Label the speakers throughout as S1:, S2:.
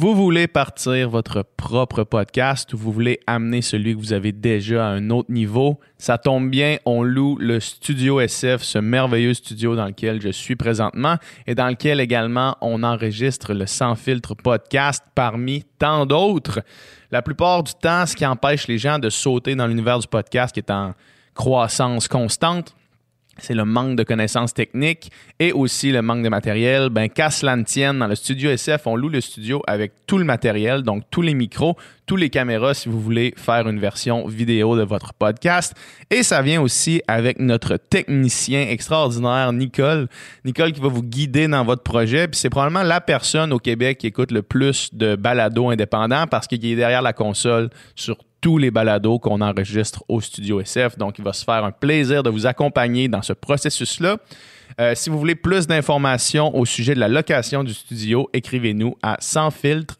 S1: Vous voulez partir votre propre podcast ou vous voulez amener celui que vous avez déjà à un autre niveau? Ça tombe bien, on loue le Studio SF, ce merveilleux studio dans lequel je suis présentement et dans lequel également on enregistre le Sans filtre podcast parmi tant d'autres. La plupart du temps, ce qui empêche les gens de sauter dans l'univers du podcast qui est en croissance constante, c'est le manque de connaissances techniques et aussi le manque de matériel. Ben, qu'à cela ne tienne, dans le studio SF, on loue le studio avec tout le matériel, donc tous les micros, tous les caméras si vous voulez faire une version vidéo de votre podcast. Et ça vient aussi avec notre technicien extraordinaire, Nicole. Nicole qui va vous guider dans votre projet. Puis c'est probablement la personne au Québec qui écoute le plus de balados indépendants parce qu'il est derrière la console sur tous les balados qu'on enregistre au Studio SF. Donc, il va se faire un plaisir de vous accompagner dans ce processus-là. Euh, si vous voulez plus d'informations au sujet de la location du studio, écrivez-nous à sans filtre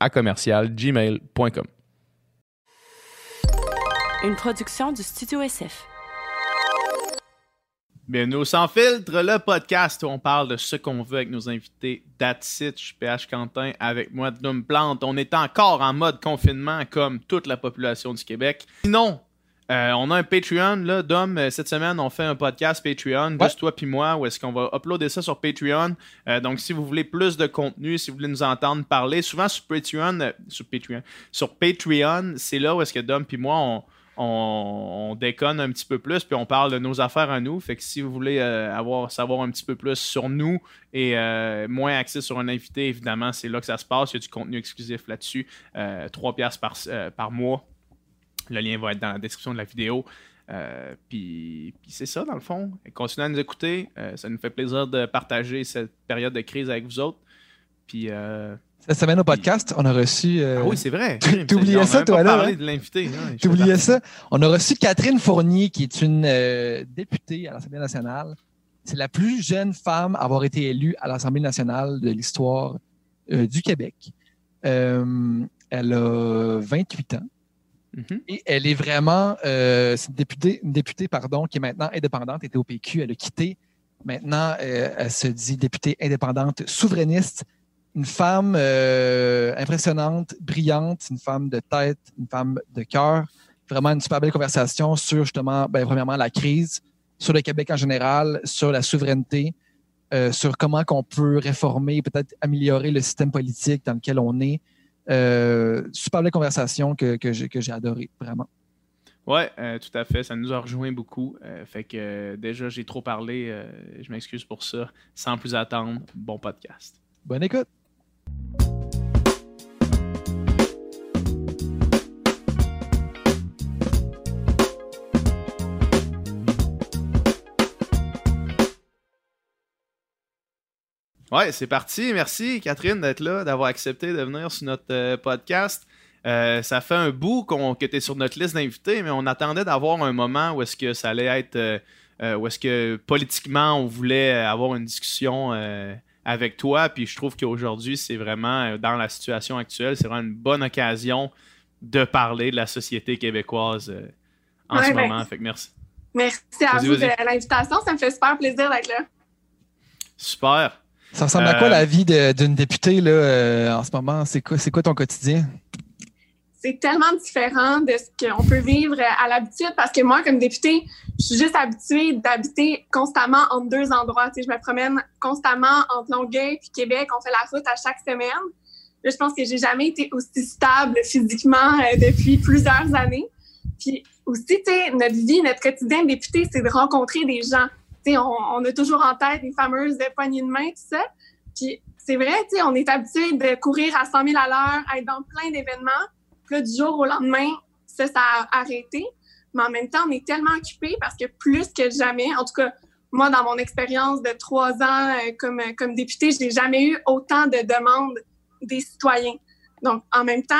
S1: à commercial gmail.com.
S2: Une production du Studio SF.
S1: Bienvenue Sans Filtre, le podcast où on parle de ce qu'on veut avec nos invités. That's it, je suis PH Quentin avec moi, Dom Plante. On est encore en mode confinement comme toute la population du Québec. Sinon, euh, on a un Patreon, là, Dom. Euh, cette semaine, on fait un podcast Patreon, juste toi puis moi, où est-ce qu'on va uploader ça sur Patreon. Euh, donc, si vous voulez plus de contenu, si vous voulez nous entendre parler, souvent sur Patreon, sur Patreon, sur Patreon, c'est là où est-ce que Dom puis moi, on, on, déconne un petit peu plus, puis on parle de nos affaires à nous. Fait que si vous voulez avoir, savoir un petit peu plus sur nous et moins accès sur un invité, évidemment, c'est là que ça se passe. Il y a du contenu exclusif là-dessus. 3 piastres par, par mois le lien va être dans la description de la vidéo. Euh, puis, c'est ça, dans le fond. continuez à nous écouter. Euh, ça nous fait plaisir de partager cette période de crise avec vous autres. Puis. Euh,
S3: cette semaine au podcast, on a reçu.
S1: ah oui, c'est vrai.
S3: Tu oubliais ça, toi, là?
S1: Hein? de l'invité.
S3: Tu oubliais ça. On a reçu Catherine Fournier, qui est une députée à l'Assemblée nationale. C'est la plus jeune femme à avoir été élue à l'Assemblée nationale de l'histoire du Québec. elle a 28 ans. Mhm. Et elle est vraiment euh, une, députée, une députée pardon, qui est maintenant indépendante, était au PQ, elle a quitté. Maintenant, euh, elle se dit députée indépendante souverainiste. Une femme euh, impressionnante, brillante, une femme de tête, une femme de cœur. Vraiment une super belle conversation sur justement, ben, premièrement, la crise, sur le Québec en général, sur la souveraineté, euh, sur comment qu'on peut réformer, peut-être améliorer le système politique dans lequel on est, euh, super belle conversation que, que j'ai adoré, vraiment.
S1: Euh, tout à fait. Ça nous a rejoint beaucoup. Euh, fait que déjà, j'ai trop parlé. je m'excuse pour ça. Sans plus attendre, bon podcast.
S3: Bonne écoute.
S1: Ouais, c'est parti. Merci, Catherine, d'être là, d'avoir accepté de venir sur notre euh, podcast. Euh, ça fait un bout qu'on, que sur notre liste d'invités, mais on attendait d'avoir un moment où est-ce que ça allait être. Euh, où est-ce que politiquement on voulait avoir une discussion avec toi. Puis je trouve qu'aujourd'hui, c'est vraiment, dans la situation actuelle, c'est vraiment une bonne occasion de parler de la société québécoise en ce ben, moment. Fait que merci.
S4: Merci à vous de l'invitation. Ça me fait super plaisir d'être là.
S1: Super.
S3: Ça ressemble à quoi la euh, vie d'une députée là, euh, en ce moment? C'est quoi, quoi ton quotidien?
S4: C'est tellement différent de ce qu'on peut vivre à l'habitude parce que moi, comme députée, je suis juste habituée d'habiter constamment entre deux endroits. Tu je me promène constamment entre Longueuil et Québec. On fait la route à chaque semaine. Là, je pense que j'ai jamais été aussi stable physiquement euh, depuis plusieurs années. Puis aussi, tu sais, notre vie, notre quotidien de député, c'est de rencontrer des gens on, a toujours en tête les fameuses poignées de main, tout ça. Puis c'est vrai, on est habitué de courir à 100 000 à l'heure, être dans plein d'événements. Puis là, du jour au lendemain, ça, ça a arrêté. Mais en même temps, on est tellement occupé parce que plus que jamais, en tout cas, moi, dans mon expérience de trois ans euh, comme, comme députée, je n'ai jamais eu autant de demandes des citoyens. Donc, en même temps,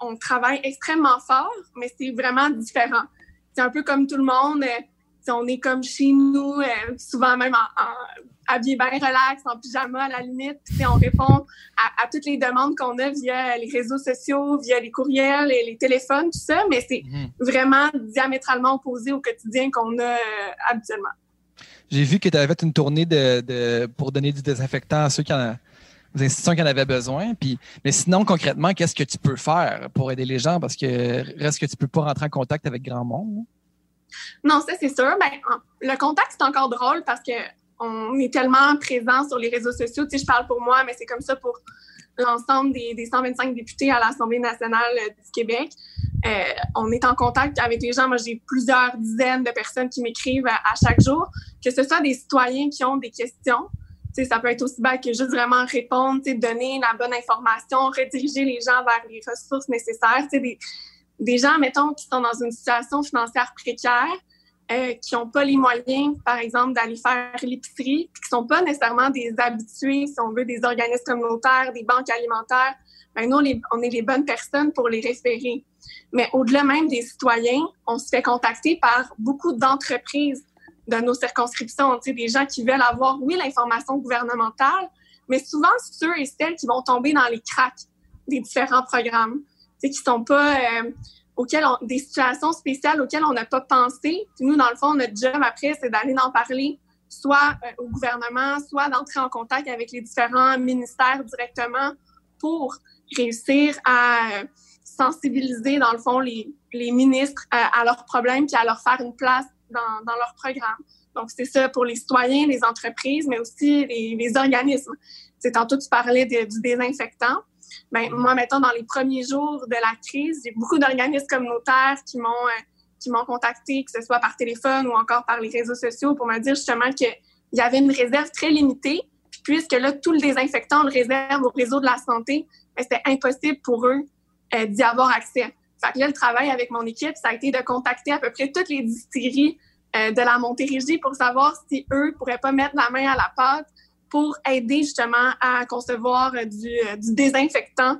S4: on travaille extrêmement fort, mais c'est vraiment différent. C'est un peu comme tout le monde. Euh, on est comme chez nous, euh, souvent même en, habillé bien relax, en pyjama à la limite. Puis on répond à, toutes les demandes qu'on a via les réseaux sociaux, via les courriels les téléphones, tout ça, mais c'est mhm. vraiment diamétralement opposé au quotidien qu'on a euh, habituellement.
S3: J'ai vu que tu avais fait une tournée de, pour donner du désinfectant à ceux qui, aux institutions qui en avaient besoin. Puis, mais sinon, concrètement, qu'est-ce que tu peux faire pour aider les gens? Parce que reste que tu peux pas rentrer en contact avec grand monde.
S4: Non, ça, c'est sûr. Ben, en- le contact, c'est encore drôle parce que on est tellement présent sur les réseaux sociaux. Tu je parle pour moi, mais c'est comme ça pour l'ensemble des, des 125 députés à l'Assemblée nationale euh, du Québec. Euh, on est en contact avec les gens. Moi, j'ai plusieurs dizaines de personnes qui m'écrivent à, chaque jour, que ce soit des citoyens qui ont des questions. Tu sais, ça peut être aussi bas que juste vraiment répondre, tu donner la bonne information, rediriger les gens vers les ressources nécessaires. Tu sais, des, des gens, mettons, qui sont dans une situation financière précaire, euh, qui n'ont pas les moyens, par exemple, d'aller faire l'épicerie, qui sont pas nécessairement des habitués, si on veut, des organismes communautaires, des banques alimentaires, ben nous, on est, les bonnes personnes pour les référer. Mais au-delà même des citoyens, on se fait contacter par beaucoup d'entreprises de nos circonscriptions, des gens qui veulent avoir, oui, l'information gouvernementale, mais souvent ceux et celles qui vont tomber dans les cracks des différents programmes, qui sont pas... euh, auxquelles on- des situations spéciales auxquelles on n'a pas pensé. Puis nous, dans le fond, notre job après, c'est d'aller en parler soit euh, au gouvernement, soit d'entrer en contact avec les différents ministères directement pour réussir à euh, sensibiliser, dans le fond, les, les ministres euh, à leurs problèmes puis à leur faire une place dans, dans leur programme. Donc, c'est ça pour les citoyens, les entreprises, mais aussi les, les organismes. C'est tantôt, tu parlais du désinfectant. Ben, moi, mettons, dans les premiers jours de la crise, j'ai beaucoup d'organismes communautaires qui m'ont euh, qui m'ont contacté, que ce soit par téléphone ou encore par les réseaux sociaux, pour me dire justement qu'il y avait une réserve très limitée. Puis puisque là, tout le désinfectant, on le réserve au réseau de la santé, ben, c'était impossible pour eux euh, d'y avoir accès. Fait que là, le travail avec mon équipe, ça a été de contacter à peu près toutes les distilleries euh, de la Montérégie pour savoir si eux pourraient pas mettre la main à la pâte pour aider justement à concevoir euh, du, euh, du désinfectant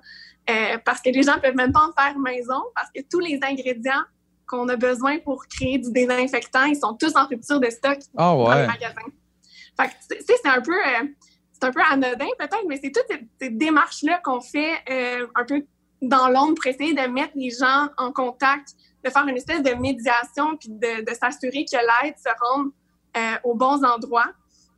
S4: euh, parce que les gens peuvent même pas en faire maison parce que tous les ingrédients qu'on a besoin pour créer du désinfectant, ils sont tous en rupture de stock
S3: Ah
S4: dans
S3: ouais.
S4: le magasin. Fait que, tu sais, c'est un peu, euh, c'est un peu anodin peut-être, mais c'est toutes ces, ces démarches-là qu'on fait euh, un peu dans l'ombre pour essayer de mettre les gens en contact, de faire une espèce de médiation, puis de, de s'assurer que l'aide se rende euh, aux bons endroits.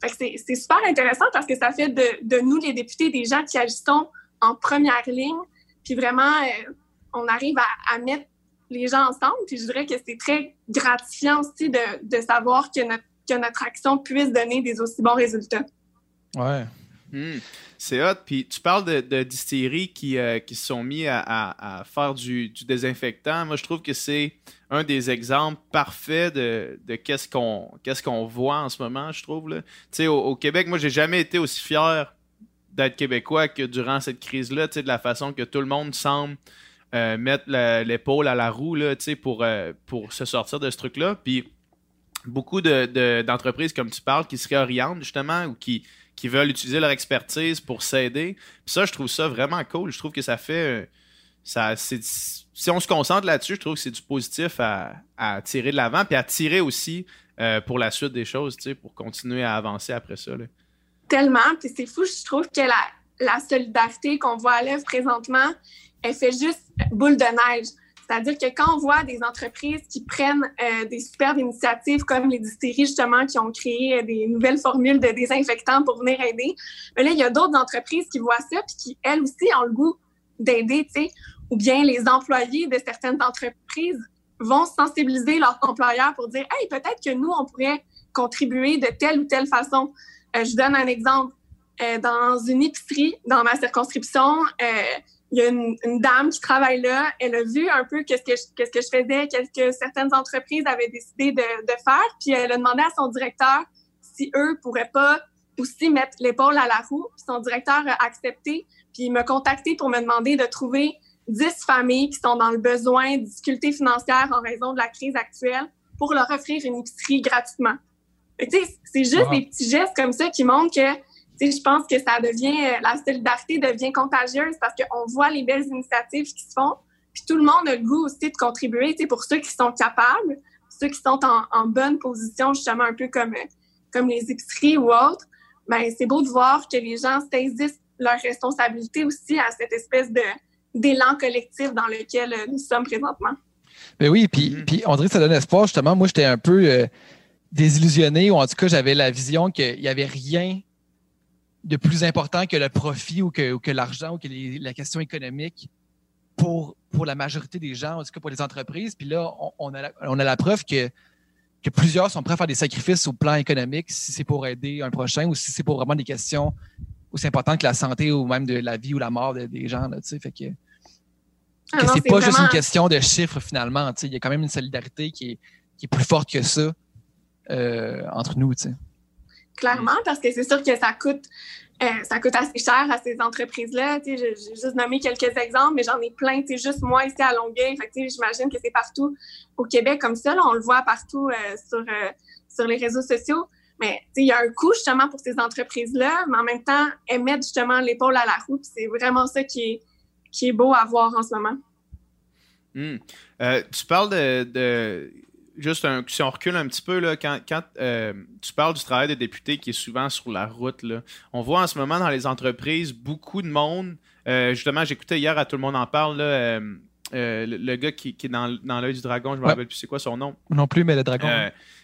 S4: C'est, super intéressant parce que ça fait de, nous, les députés, des gens qui agissons en première ligne, puis vraiment, euh, on arrive à, mettre les gens ensemble. Puis je dirais que c'est très gratifiant aussi de, savoir que notre, que notre action puisse donner des aussi bons résultats.
S3: Ouais.
S1: Hmm. C'est hot. Puis tu parles de, distilleries qui, euh, qui se sont mis à, faire du, désinfectant. Moi, je trouve que c'est un des exemples parfaits de, qu'est-ce qu'on voit en ce moment, je trouve. là. Tu sais, au, Québec, moi, j'ai jamais été aussi fier d'être québécois que durant cette crise-là, de la façon que tout le monde semble euh, mettre l'épaule à la roue là, euh, pour se sortir de ce truc-là. Puis beaucoup de- de- d'entreprises, comme tu parles, qui se réorientent justement ou qui, qui veulent utiliser leur expertise pour s'aider. Puis ça, je trouve ça vraiment cool. Je trouve que ça fait. euh, Ça, si on se concentre là-dessus, je trouve que c'est du positif à, tirer de l'avant, puis à tirer aussi euh, pour la suite des choses, pour continuer à avancer après ça.
S4: Tellement. Puis c'est fou, je trouve que la, la solidarité qu'on voit à l'œuvre présentement, elle fait juste boule de neige. C'est-à-dire que quand on voit des entreprises qui prennent euh, des superbes initiatives comme les distilleries, justement, qui ont créé euh, des nouvelles formules de désinfectants pour venir aider, mais là, il y a d'autres entreprises qui voient ça puis qui, elles aussi, ont le goût d'aider, tu sais, ou bien les employés de certaines entreprises vont sensibiliser leurs employeurs pour dire, hey, peut-être que nous, on pourrait contribuer de telle ou telle façon. Euh, je donne un exemple. Dans une épicerie, dans ma circonscription, il y a une, une dame qui travaille là. Elle a vu un peu qu'est-ce que je, qu'est-ce que je faisais, qu'est-ce que certaines entreprises avaient décidé de, de faire. Puis elle a demandé à son directeur si eux pourraient pas aussi mettre l'épaule à la roue. Puis son directeur a accepté. Puis il m'a contacté pour me demander de trouver 10 familles qui sont dans le besoin, difficultés financières en raison de la crise actuelle, pour leur offrir une épicerie gratuitement. Tu sais, C'est juste
S3: Wow.
S4: des petits gestes comme ça qui montrent que je pense que ça devient, euh, la solidarité devient contagieuse parce qu'on voit les belles initiatives qui se font. Puis tout le monde a le goût aussi de contribuer, tu sais, pour ceux qui sont capables, ceux qui sont en, en bonne position, justement, un peu comme, euh, comme les épiceries ou autres. Ben, c'est beau de voir que les gens saisissent leur responsabilité aussi à cette espèce de d'élan collectif dans lequel euh, nous sommes présentement.
S3: Ben oui, puis,
S1: Mhm.
S3: puis on dirait que ça donne espoir. Justement, moi, j'étais un peu euh, désillusionné, ou en tout cas, j'avais la vision qu'il n'y avait rien de plus important que le profit ou que, ou que l'argent ou que les- la question économique pour, pour la majorité des gens, en tout cas pour les entreprises. Puis là, on, on a, la, on a la preuve que, que plusieurs sont prêts à faire des sacrifices au plan économique si c'est pour aider un prochain ou si c'est pour vraiment des questions aussi importantes que la santé ou même de la vie ou la mort de- des gens. Là, tu sais. fait que,
S4: Ah
S3: que c'est pas juste une question de chiffres finalement. Il y a quand même une solidarité qui est, qui est plus forte que ça euh, entre nous. tu sais.
S4: Clairement, parce que c'est sûr que ça coûte, euh, ça coûte assez cher à ces entreprises-là. J'ai juste nommé quelques exemples, mais j'en ai plein. sais, Juste moi ici à Longueuil. J'imagine que c'est partout au Québec comme ça. on le voit partout euh, sur, euh, sur les réseaux sociaux. Mais il y a un coût justement pour ces entreprises-là, mais en même temps, elles mettent justement l'épaule à la roue. C'est vraiment ça qui est, qui est beau à voir en ce moment.
S1: Hmm. Tu parles de- Juste un, si on recule un petit peu, là, quand, quand euh, tu parles du travail de député qui est souvent sur la route, là, on voit en ce moment dans les entreprises beaucoup de monde. euh, justement, j'écoutais hier à Tout le monde en parle, là, euh, le, le gars qui, qui est dans, dans l'œil du dragon, je me
S3: Ouais.
S1: rappelle plus c'est quoi son nom.
S3: Non plus, mais le dragon.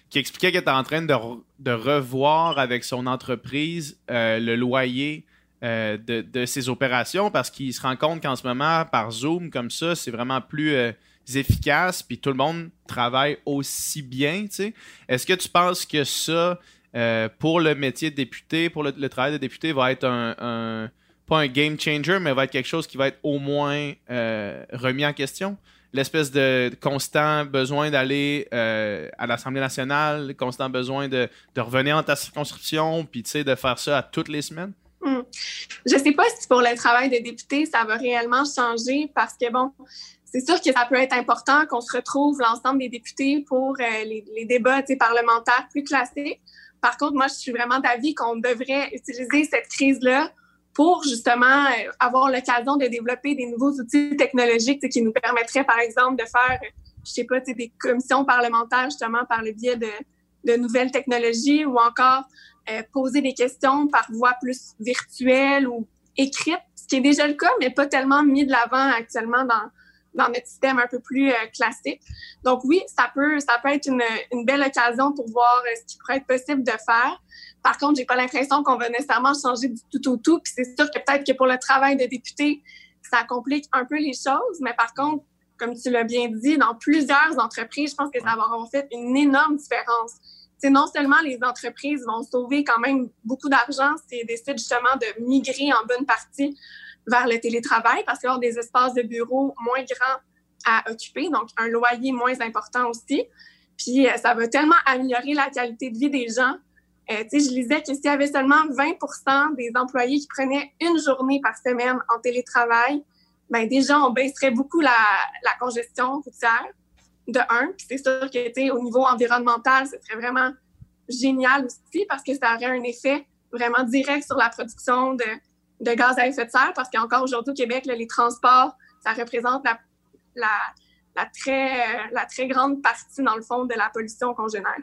S1: Qui expliquait qu'il était en train de, re- de revoir avec son entreprise le loyer euh, de, de ses opérations parce qu'il se rend compte qu'en ce moment, par Zoom, comme ça, c'est vraiment plus euh, efficace, puis tout le monde travaille aussi bien. tu sais. Est-ce que tu penses que ça, euh, pour le métier de député, pour le, travail de député, va être un, pas un game changer, mais va être quelque chose qui va être au moins euh, remis en question? l'espèce de constant besoin d'aller euh, à l'Assemblée nationale, le constant besoin de, de revenir dans ta circonscription, puis tu sais, de faire ça à toutes les semaines?
S4: Hmm. Je sais pas si pour le travail de député, ça va réellement changer parce que, bon, c'est sûr que ça peut être important qu'on se retrouve l'ensemble des députés pour euh, les, les débats parlementaires plus classiques. Par contre, moi, je suis vraiment d'avis qu'on devrait utiliser cette crise-là pour justement euh, avoir l'occasion de développer des nouveaux outils technologiques qui nous permettraient, par exemple, de faire, je sais pas, des commissions parlementaires justement par le biais de, de nouvelles technologies ou encore euh, poser des questions par voie plus virtuelle ou écrite, ce qui est déjà le cas, mais pas tellement mis de l'avant actuellement dans, dans notre système un peu plus euh, classique. Donc oui, ça peut, ça peut être une, belle occasion pour voir euh, ce qui pourrait être possible de faire. Par contre, j'ai pas l'impression qu'on va nécessairement changer du tout au tout. Puis c'est sûr que peut-être que pour le travail de député, ça complique un peu les choses. Mais par contre, comme tu l'as bien dit, dans plusieurs entreprises, je pense que ça va avoir fait une énorme différence. C'est non seulement les entreprises vont sauver quand même beaucoup d'argent s'ils décident justement de migrer en bonne partie vers le télétravail parce qu'il y aura des espaces de bureau moins grands à occuper, donc un loyer moins important aussi. Puis euh, ça va tellement améliorer la qualité de vie des gens. Euh, je lisais que s'il y avait seulement 20% des employés qui prenaient une journée par semaine en télétravail, ben déjà, on baisserait beaucoup la, la congestion routière, de un. Puis c'est sûr que, au niveau environnemental, ce serait vraiment génial aussi parce que ça aurait un effet vraiment direct sur la production de, de gaz à effet de serre parce qu'encore aujourd'hui au Québec, là, les transports, ça représente la, la, la, très, la très grande partie, dans le fond, de la pollution qu'on génère.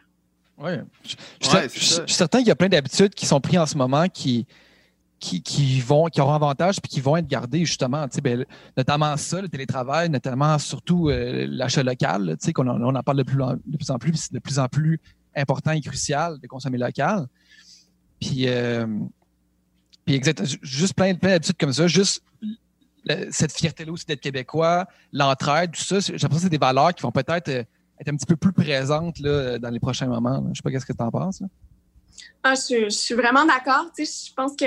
S3: Oui. Je, je-
S1: Ouais,
S3: je- suis certain qu'il y a plein d'habitudes qui sont prises en ce moment qui, qui, qui vont, qui auront avantage puis qui vont être gardées justement. Tu sais, ben, notamment ça, le télétravail, notamment surtout euh, l'achat local, là, tu sais, qu'on en, on en parle de plus, en, de plus en plus, c'est de plus en plus important et crucial de consommer local. Puis, euh, puis exact, ju- juste plein, plein d'habitudes comme ça, juste cette fierté-là aussi d'être québécois, l'entraide, tout ça, j'ai l'impression que c'est des valeurs qui vont peut-être euh, être un petit peu plus présentes là, dans les prochains moments. là. Je sais pas qu'est-ce que tu en penses.
S4: Ah, je, suis- vraiment d'accord. Tu sais, je pense que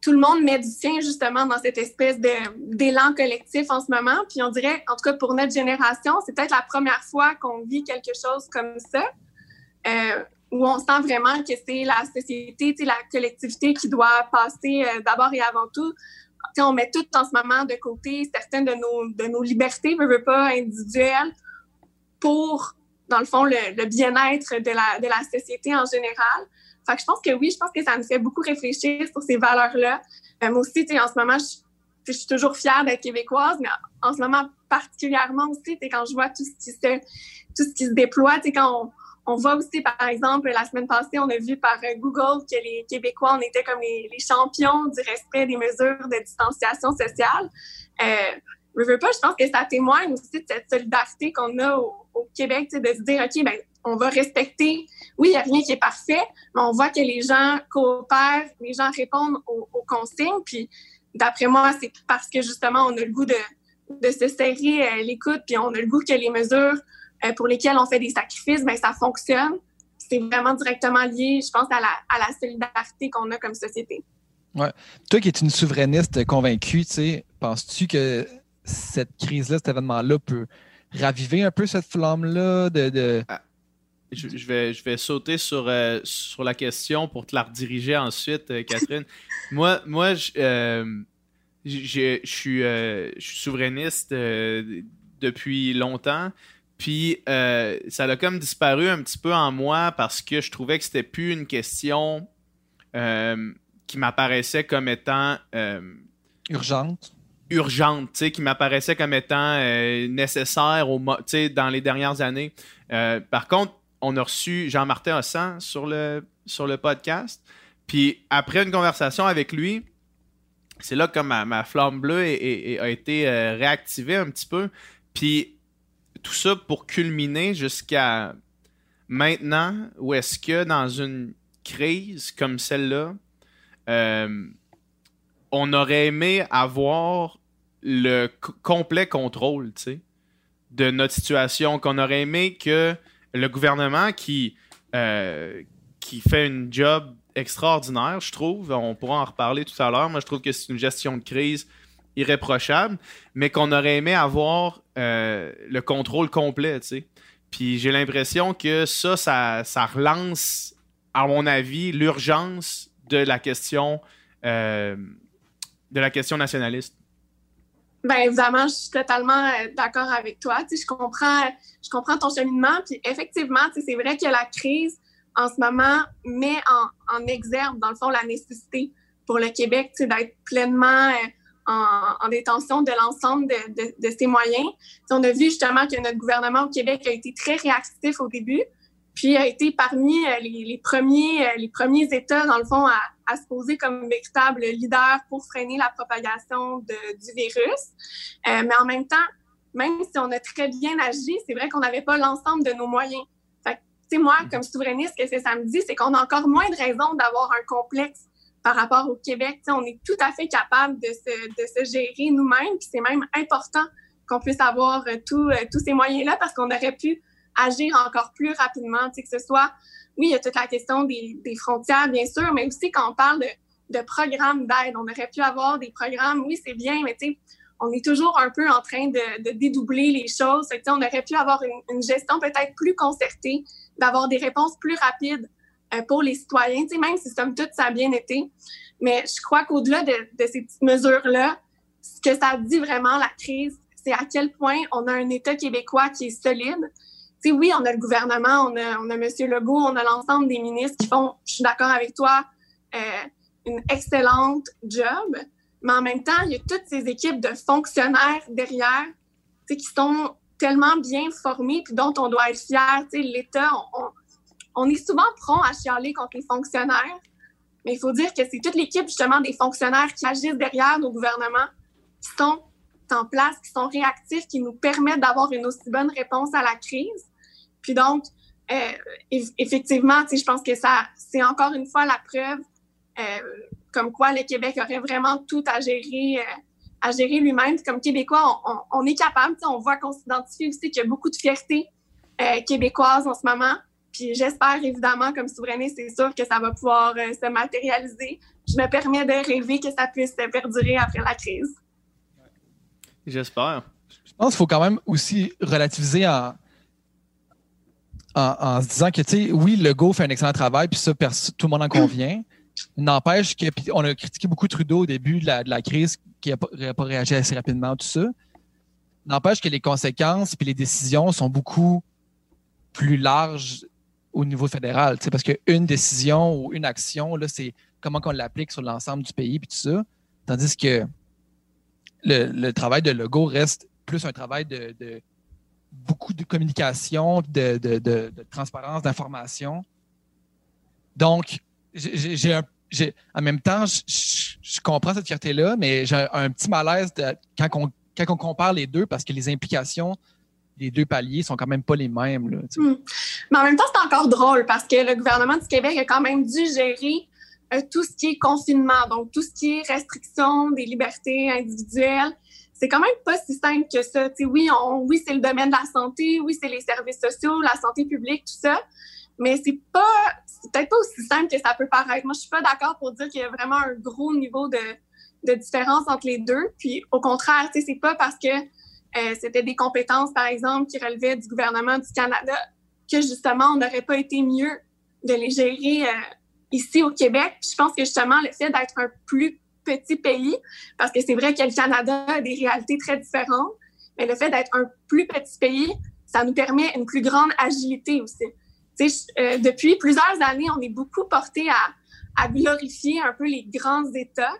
S4: tout le monde met du sien justement dans cette espèce d'élan collectif en ce moment. Puis on dirait, en tout cas pour notre génération, c'est peut-être la première fois qu'on vit quelque chose comme ça, euh, où on sent vraiment que c'est la société, la collectivité qui doit passer euh, d'abord et avant tout. Tu sais, on met tout en ce moment de côté certaines de nos, de nos libertés, veux, veux pas, individuelles, pour, dans le fond, le, bien-être de la, de la société en général. Fait je pense que oui, je pense que ça nous fait beaucoup réfléchir sur ces valeurs-là. Euh, moi aussi, en ce moment, je, suis toujours fière d'être québécoise, mais en ce moment particulièrement aussi, quand je vois tout ce qui se, tout ce qui se déploie, quand on, on voit aussi, par exemple, la semaine passée, on a vu par euh, Google que les Québécois, on était comme les, champions du respect des mesures de distanciation sociale. Euh, je veux pas, je pense que ça témoigne aussi de cette solidarité qu'on a au, Québec, de se dire, OK, ben, on va respecter. Oui, il n'y a rien qui est parfait, mais on voit que les gens coopèrent, les gens répondent aux, consignes. Puis, d'après moi, c'est parce que justement, on a le goût de, de se serrer euh, l'écoute, puis on a le goût que les mesures euh, pour lesquelles on fait des sacrifices, ben ça fonctionne. C'est vraiment directement lié, je pense, à la, à la solidarité qu'on a comme société.
S3: Ouais. Toi qui es une souverainiste convaincue, penses-tu que cette crise-là, cet événement-là peut raviver un peu cette flamme-là de, ah,
S1: je, vais, je vais sauter sur, euh, sur la question pour te la rediriger ensuite, euh, Catherine. moi, moi je, euh, je suis souverainiste depuis longtemps. Puis ça a comme disparu un petit peu en moi parce que je trouvais que c'était plus une question qui m'apparaissait comme étant
S3: urgente
S1: urgente, qui m'apparaissait comme étant nécessaire au, dans les dernières années. par contre, on a reçu Jean-Martin Hossan sur le, sur le podcast. Puis après une conversation avec lui, c'est là que ma, flamme bleue a été euh, réactivée un petit peu. Puis tout ça pour culminer jusqu'à maintenant, où est-ce que dans une crise comme celle-là, euh, on aurait aimé avoir le complet contrôle, de notre situation, qu'on aurait aimé que le gouvernement qui, euh, qui fait une job extraordinaire, je trouve. On pourra en reparler tout à l'heure. Moi, je trouve que c'est une gestion de crise irréprochable, mais qu'on aurait aimé avoir euh, le contrôle complet, tu sais. Puis j'ai l'impression que ça, ça, relance, à mon avis, l'urgence de la question euh, de la question nationaliste.
S4: Bien, évidemment, je suis totalement euh, d'accord avec toi. Tu sais, je comprends, je comprends ton cheminement. Puis effectivement, tu sais, c'est vrai que la crise en ce moment met en, en exergue, dans le fond, la nécessité pour le Québec tu sais, d'être pleinement en, en, détention de l'ensemble de, de, de, ses moyens. On a vu justement que notre gouvernement au Québec a été très réactif au début puis a été parmi euh, les, premiers, euh, les premiers États, dans le fond, à, à, se poser comme véritable leader pour freiner la propagation de, du virus. Euh, mais en même temps, même si on a très bien agi, c'est vrai qu'on n'avait pas l'ensemble de nos moyens. Fait que, moi, comme souverainiste, ce que ça me dit, c'est qu'on a encore moins de raisons d'avoir un complexe par rapport au Québec. sais, on est tout à fait capable de se, de se gérer nous-mêmes, puis c'est même important qu'on puisse avoir tous ces moyens-là parce qu'on aurait pu agir encore plus rapidement, que ce soit, oui, il y a toute la question des, des frontières, bien sûr, mais aussi quand on parle de, de programmes d'aide, on aurait pu avoir des programmes, oui, c'est bien, mais tu sais, on est toujours un peu en train de, de dédoubler les choses. On aurait pu avoir une, une gestion peut-être plus concertée, d'avoir des réponses plus rapides euh, pour les citoyens, même si somme toute ça a bien été. Mais je crois qu'au-delà de, ces petites mesures-là, ce que ça dit vraiment, la crise, c'est à quel point on a un État québécois qui est solide, oui, on a le gouvernement, on a, on M. Legault, on a l'ensemble des ministres qui font, je suis d'accord avec toi, euh, une excellente job. Mais en même temps, il y a toutes ces équipes de fonctionnaires derrière qui sont tellement bien formés puis dont on doit être fier. L'État, on, est souvent prompt à chialer contre les fonctionnaires, mais il faut dire que c'est toute l'équipe justement des fonctionnaires qui agissent derrière nos gouvernements qui sont en place, qui sont réactifs, qui nous permettent d'avoir une aussi bonne réponse à la crise. Puis donc, euh, effectivement, je pense que ça, c'est encore une fois la preuve euh, comme quoi le Québec aurait vraiment tout à gérer, euh, à gérer lui-même. Comme Québécois, on, on est capable. On voit qu'on s'identifie aussi qu'il y a beaucoup de fierté québécoise en ce moment. Puis j'espère évidemment, comme souverainiste, c'est sûr que ça va pouvoir se matérialiser. Je me permets de rêver que ça puisse perdurer après la crise.
S1: J'espère.
S3: Je pense qu'il faut quand même aussi relativiser en, en, se disant que, tu sais, oui, le Go fait un excellent travail, puis ça, tout le monde en convient. N'empêche que, puis on a critiqué beaucoup Trudeau au début de la, crise, qui n'a pas, réagi assez rapidement, tout ça. N'empêche que les conséquences puis les décisions sont beaucoup plus larges au niveau fédéral, parce qu'une décision ou une action, c'est comment qu'on l'applique sur l'ensemble du pays, puis tout ça. Tandis que le, travail de Legault reste plus un travail de beaucoup de communication, de, transparence, d'information. Donc, j'ai en même temps, je, comprends cette fierté-là, mais j'ai un, petit malaise quand on compare les deux parce que les implications les deux paliers sont quand même pas les mêmes. Là,
S4: hmm. Mais en même temps, c'est encore drôle parce que le gouvernement du Québec a quand même dû gérer euh, tout ce qui est confinement, donc tout ce qui est restriction des libertés individuelles. C'est quand même pas si simple que ça. oui, oui, c'est le domaine de la santé, oui, c'est les services sociaux, la santé publique, tout ça. Mais c'est pas, peut-être pas aussi simple que ça peut paraître. Moi, je suis pas d'accord pour dire qu'il y a vraiment un gros niveau de, de différence entre les deux. Puis, au contraire, c'est pas parce que euh, c'était des compétences, par exemple, qui relevaient du gouvernement du Canada que justement, on n'aurait pas été mieux de les gérer euh, ici au Québec. je pense que justement, le fait d'être un plus petit pays, parce que c'est vrai que le Canada a des réalités très différentes, mais le fait d'être un plus petit pays, ça nous permet une plus grande agilité aussi. Euh, depuis plusieurs années, on est beaucoup porté à, à glorifier un peu les grands États,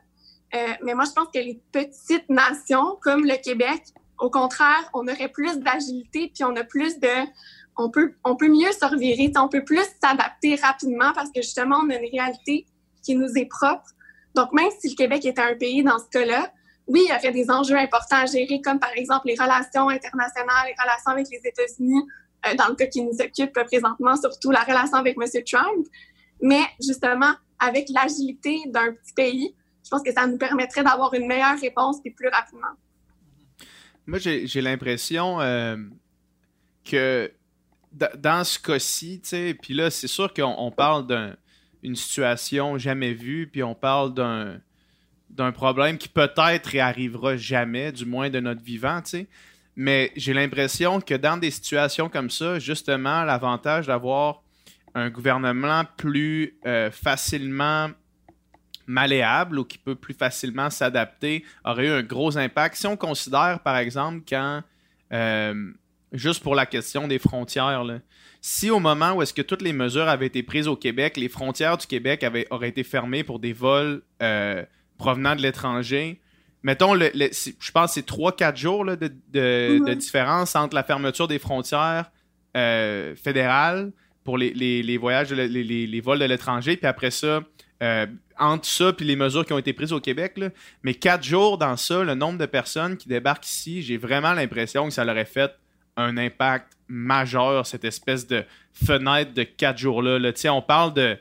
S4: euh, mais moi, je pense que les petites nations comme le Québec, au contraire, on aurait plus d'agilité, puis on a plus de, on peut, on peut mieux se revirer, on peut plus s'adapter rapidement parce que justement, on a une réalité qui nous est propre. Donc, même si le Québec était un pays dans ce cas-là, oui, il y aurait des enjeux importants à gérer, comme par exemple les relations internationales, les relations avec les États-Unis, euh, dans le cas qui nous occupe présentement, surtout la relation avec M. Trump. Mais justement, avec l'agilité d'un petit pays, je pense que ça nous permettrait d'avoir une meilleure réponse et plus rapidement.
S1: Moi, j'ai l'impression euh, que dans ce cas-ci, tu sais, puis là, c'est sûr qu'on parle d'une situation jamais vue, puis on parle d'un d'un problème qui peut-être réarrivera jamais, du moins de notre vivant, tu sais. Mais j'ai l'impression que dans des situations comme ça, justement, l'avantage d'avoir un gouvernement plus euh, facilement malléable ou qui peut plus facilement s'adapter aurait eu un gros impact. Si on considère, par exemple, quand, euh, juste pour la question des frontières, si au moment où est-ce que toutes les mesures avaient été prises au Québec, les frontières du Québec avaient, auraient été fermées pour des vols euh, provenant de l'étranger, mettons, le, je pense que c'est 3-4 jours de, mm-hmm. différence entre la fermeture des frontières euh, fédérales pour les, voyages, les, vols de l'étranger, puis après ça, euh, entre ça et les mesures qui ont été prises au Québec, mais quatre jours dans ça, le nombre de personnes qui débarquent ici, j'ai vraiment l'impression que ça leur a fait un impact majeur, cette espèce de fenêtre de quatre jours-là. Là. On parle de.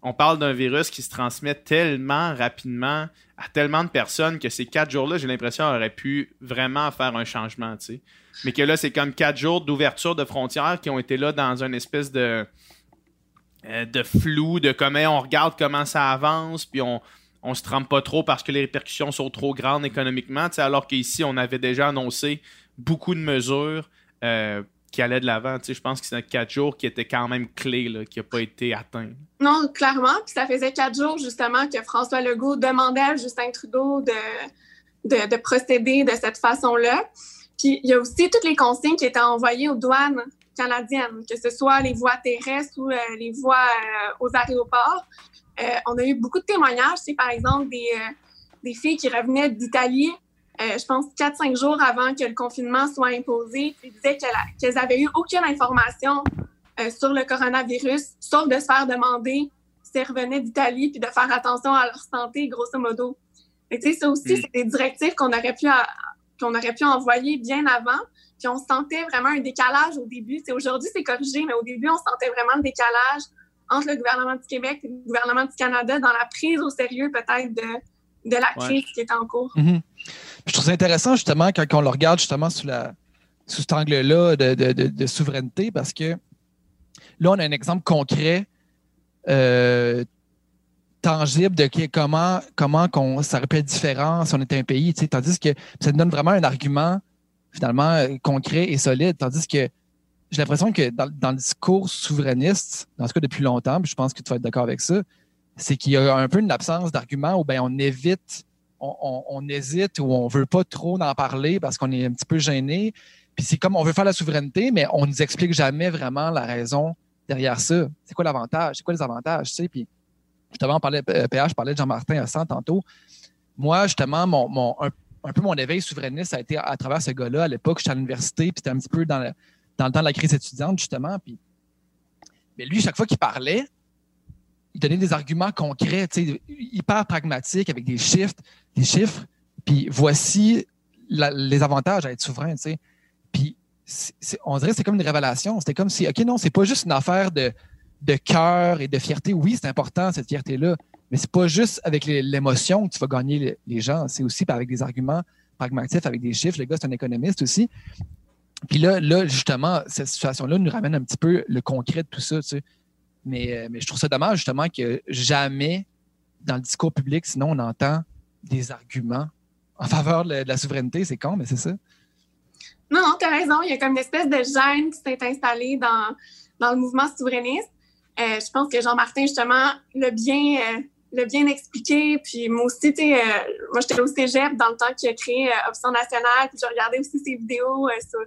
S1: On parle d'un virus qui se transmet tellement rapidement à tellement de personnes que ces quatre jours-là, j'ai l'impression, aurait pu vraiment faire un changement. Mais que là, c'est comme quatre jours d'ouverture de frontières qui ont été là dans une espèce de euh, de flou, de comment on regarde comment ça avance, puis on, on se trempe pas trop parce que les répercussions sont trop grandes économiquement, alors qu'ici, on avait déjà annoncé beaucoup de mesures euh, qui allaient de l'avant. Je pense que c'est quatre jours qui étaient quand même clés, qui n'a pas été atteint.
S4: Non, clairement. Puis ça faisait quatre jours, justement, que François Legault demandait à Justin Trudeau de, de, de procéder de cette façon-là. Puis il y a aussi toutes les consignes qui étaient envoyées aux douanes canadiennes, que ce soit les voies terrestres ou euh, les voies euh, aux aéroports. Euh, on a eu beaucoup de témoignages, c'est par exemple des, des filles qui revenaient d'Italie, je pense 4-5 jours avant que le confinement soit imposé, qui disaient qu'elles n'avaient eu aucune information sur le coronavirus, sauf de se faire demander si elles revenaient d'Italie, puis de faire attention à leur santé, grosso modo. Et ça aussi, mm. c'est des directives qu'on aurait pu qu'on aurait pu envoyer bien avant. Puis on sentait vraiment un décalage au début. Aujourd'hui, c'est corrigé, mais au début, on sentait vraiment un décalage entre le gouvernement du Québec et le gouvernement du Canada dans la prise au sérieux peut-être de, de la crise qui est en cours.
S3: Mm-hmm. Je trouve ça intéressant justement quand on le regarde justement sous, la, sous cet angle-là de, de, de, souveraineté parce que là, on a un exemple concret, euh, tangible de comment, comment qu'on, ça aurait pu être différent si on était un pays, tandis que ça nous donne vraiment un argument finalement euh, concret et solide. Tandis que j'ai l'impression que dans, le discours souverainiste, dans ce cas depuis longtemps, puis je pense que tu vas être d'accord avec ça, c'est qu'il y a un peu une absence d'argument où ben, on évite, on, hésite ou on veut pas trop en parler parce qu'on est un petit peu gêné. Puis c'est comme on veut faire la souveraineté, mais on nous explique jamais vraiment la raison derrière ça. C'est quoi l'avantage? C'est quoi les avantages? Tu sais? Puis justement, on parlait, PH, euh, je parlais de Jean-Martin à tantôt. Moi, justement, mon, un peu mon éveil souverainiste a été à, travers ce gars-là. À l'époque, j'étais à l'université, puis c'était un petit peu dans le, dans temps de la crise étudiante, justement. Puis, mais lui, chaque fois qu'il parlait, il donnait des arguments concrets, hyper pragmatiques, avec des chiffres, des chiffres. Puis voici les avantages à être souverain. Puis on dirait que c'est comme une révélation. C'était comme si, OK, non, c'est pas juste une affaire de, de cœur et de fierté. Oui, c'est important, cette fierté-là, mais c'est pas juste avec l'émotion que tu vas gagner les, gens. C'est aussi avec des arguments pragmatiques, avec des chiffres. Le gars, c'est un économiste aussi. Puis là, là, justement, cette situation-là nous ramène un petit peu le concret de tout ça. Tu euh, mais je trouve ça dommage, justement, que jamais dans le discours public, sinon on entend des arguments en faveur de la souveraineté. C'est con, mais c'est ça.
S4: Non, non, tu as raison. Il y a comme une espèce de gêne qui s'est installée dans, dans le mouvement souverainiste. Euh, je pense que Jean-Martin, justement, l'a bien, euh, le bien expliqué. Puis moi aussi, tu euh, moi, j'étais au cégep dans le temps qu'il a créé Option nationale. Puis je regardais aussi ses vidéos sur,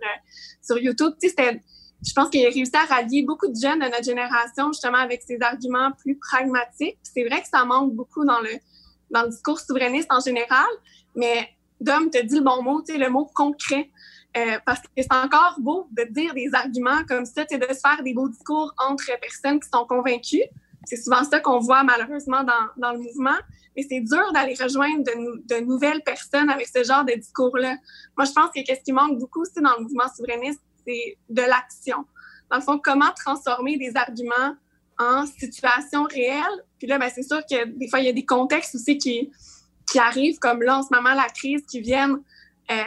S4: sur YouTube. Tu sais, je pense qu'il a réussi à rallier beaucoup de jeunes de notre génération, justement, avec ses arguments plus pragmatiques. C'est vrai que ça manque beaucoup dans le, dans le discours souverainiste en général. Mais Dom te dit le bon mot, tu sais, le mot concret. Euh, parce que c'est encore beau de dire des arguments comme ça, de se faire des beaux discours entre personnes qui sont convaincues. C'est souvent ça qu'on voit malheureusement dans, dans, le mouvement. Et c'est dur d'aller rejoindre de, de, nouvelles personnes avec ce genre de discours-là. Moi, je pense que ce qui manque beaucoup aussi dans le mouvement souverainiste, c'est de l'action. Dans le fond, comment transformer des arguments en situation réelle. Puis là, ben, c'est sûr que des fois, il y a des contextes aussi qui, qui arrivent, comme là, en ce moment, la crise, qui viennent euh,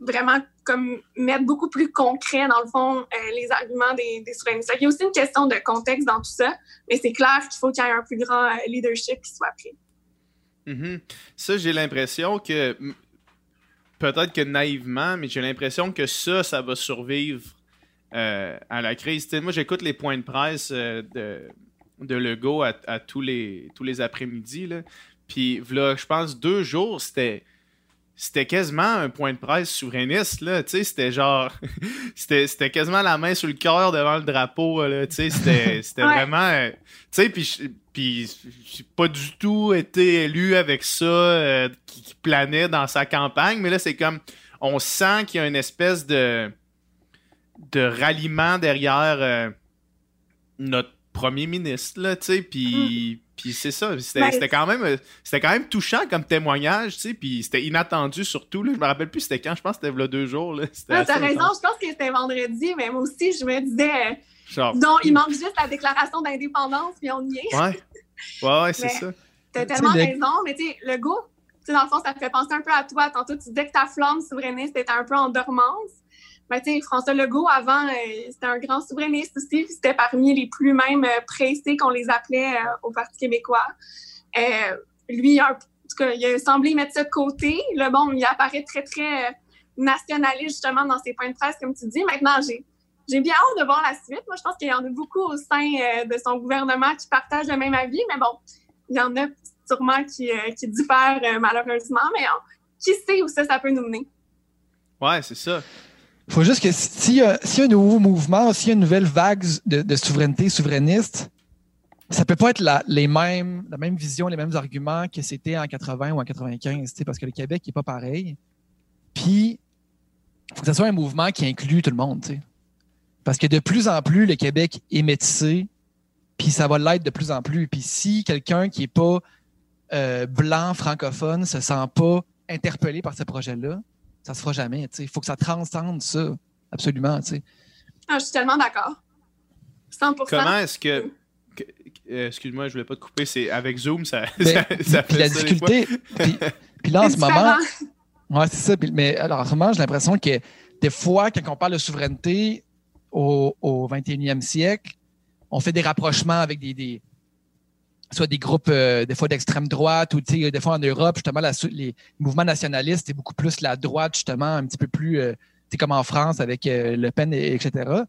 S4: vraiment comme mettre beaucoup plus concret, dans le fond, euh, les arguments des, des souverainistes. Il y a aussi une question de contexte dans tout ça, mais c'est clair qu'il faut qu'il y ait un plus grand euh, leadership qui soit pris.
S1: Mm-hmm. Ça, j'ai l'impression que, peut-être que naïvement, mais j'ai l'impression que ça, ça va survivre euh, à la crise. moi, j'écoute les points de presse de, de Legault à, à tous les, tous les après-midi. Puis, là, je pense, deux jours, c'était c'était quasiment un point de presse souverainiste, là, tu sais, c'était genre, c'était quasiment la main sur le cœur devant le drapeau, là, tu sais, c'était vraiment, euh, tu sais, puis puis j'ai pas du tout été élu avec ça euh, qui, planait dans sa campagne, mais là, c'est comme, on sent qu'il y a une espèce de, de ralliement derrière euh, notre premier ministre, là, tu sais, puis... Mm. Puis c'est ça, c'était quand même c'était quand même touchant comme témoignage, tu sais, puis c'était inattendu surtout là, je me rappelle plus c'était quand, je pense que c'était là deux jours là.
S4: Ah, t'as raison, je pense que c'était vendredi, mais moi aussi je me disais Genre, non, il manque juste la déclaration d'indépendance puis on y est.
S1: Ouais. Ouais, ouais, c'est ça.
S4: T'as tellement raison, mais tu sais le goût, tu sais dans le fond ça te fait penser un peu à toi, tantôt tu disais que ta flamme souverainiste était un peu en dormance. Ben, François Legault, avant, euh, c'était un grand souverainiste aussi. C'était parmi les plus même euh, pressés qu'on les appelait euh, au Parti québécois. lui, il a semblé mettre ça de côté. Bon, il apparaît très, très nationaliste, justement, dans ses points de presse, comme tu dis. Maintenant, j'ai, j'ai bien hâte de voir la suite. Moi, je pense qu'il y en a beaucoup au sein de son gouvernement qui partagent le même avis, mais bon, il y en a sûrement qui, qui diffèrent malheureusement, mais qui sait où ça, ça peut nous mener.
S1: Ouais, c'est ça.
S3: Il faut juste que s'il y, a un nouveau mouvement, s'il y a une nouvelle vague de, souveraineté souverainiste, ça peut pas être la, les mêmes, la même vision, les mêmes arguments que c'était en 80 ou en 95, parce que le Québec n'est pas pareil. Puis, il faut que ce soit un mouvement qui inclut tout le monde. Parce que de plus en plus, le Québec est métissé, puis ça va l'être de plus en plus. Puis si quelqu'un qui n'est pas euh, blanc, francophone, se sent pas interpellé par ce projet-là, ça se fera jamais. Il faut que ça transcende ça. Absolument.
S4: Ah, je suis tellement d'accord. 100
S1: Comment est-ce que. Euh, excuse-moi, je voulais pas te couper. C'est avec Zoom, ça, ben, ça,
S3: fait la difficulté. puis, là, en ce moment. Ouais, c'est ça. mais alors, en ce moment, j'ai l'impression que des fois, quand on parle de souveraineté au, au 21e siècle, on fait des rapprochements avec des, soit des groupes euh, des fois d'extrême droite ou des fois en Europe justement les mouvements nationalistes c'est beaucoup plus la droite justement un petit peu plus euh, comme en France avec euh, Le Pen etc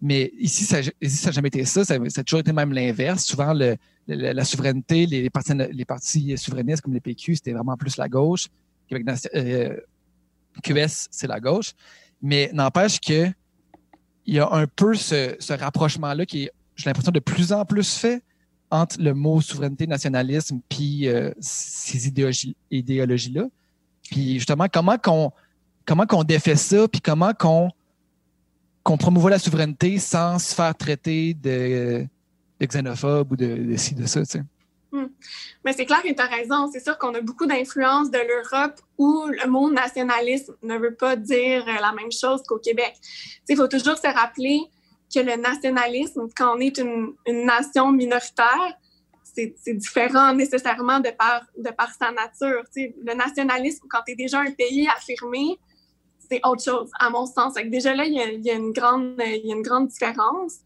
S3: mais ici ça n'a jamais été ça, ça, a toujours été même l'inverse. Souvent le, la souveraineté les, partis les partis souverainistes comme les PQ c'était vraiment plus la gauche. QS c'est la gauche. Mais n'empêche que il y a un peu ce, ce rapprochement là qui est j'ai l'impression de plus en plus fait entre le mot souveraineté, nationalisme, puis euh, ces idéologies, là Puis justement, comment qu'on comment qu'on défait ça, puis comment qu'on qu'on promouvoit la souveraineté sans se faire traiter de, xénophobe ou de, ci, de ça, tu sais?
S4: Hmm. Mais c'est clair que tu as raison. C'est sûr qu'on a beaucoup d'influence de l'Europe où le mot nationalisme ne veut pas dire la même chose qu'au Québec. Il faut toujours se rappeler que le nationalisme, quand on est une, nation minoritaire, c'est différent nécessairement de par, de par sa nature. le nationalisme, quand tu es déjà un pays affirmé, c'est autre chose, à mon sens. déjà là, il y a, une, grande, y a une grande différence.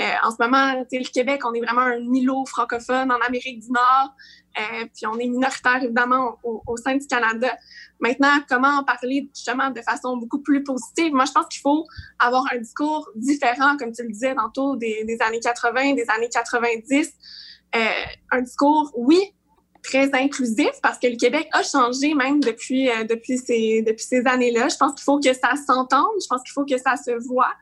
S4: Euh, en ce moment, le Québec, on est vraiment un îlot francophone en Amérique du Nord, euh, puis on est minoritaire évidemment au, sein du Canada. Maintenant, comment en parler justement de façon beaucoup plus positive? Moi, je pense qu'il faut avoir un discours différent, comme tu le disais tantôt, des, années 80, des années 90. Euh, un discours, oui, très inclusif parce que le Québec a changé même depuis, euh, depuis ces, depuis ces années-là. Je pense qu'il faut que ça s'entende, je pense qu'il faut que ça se voit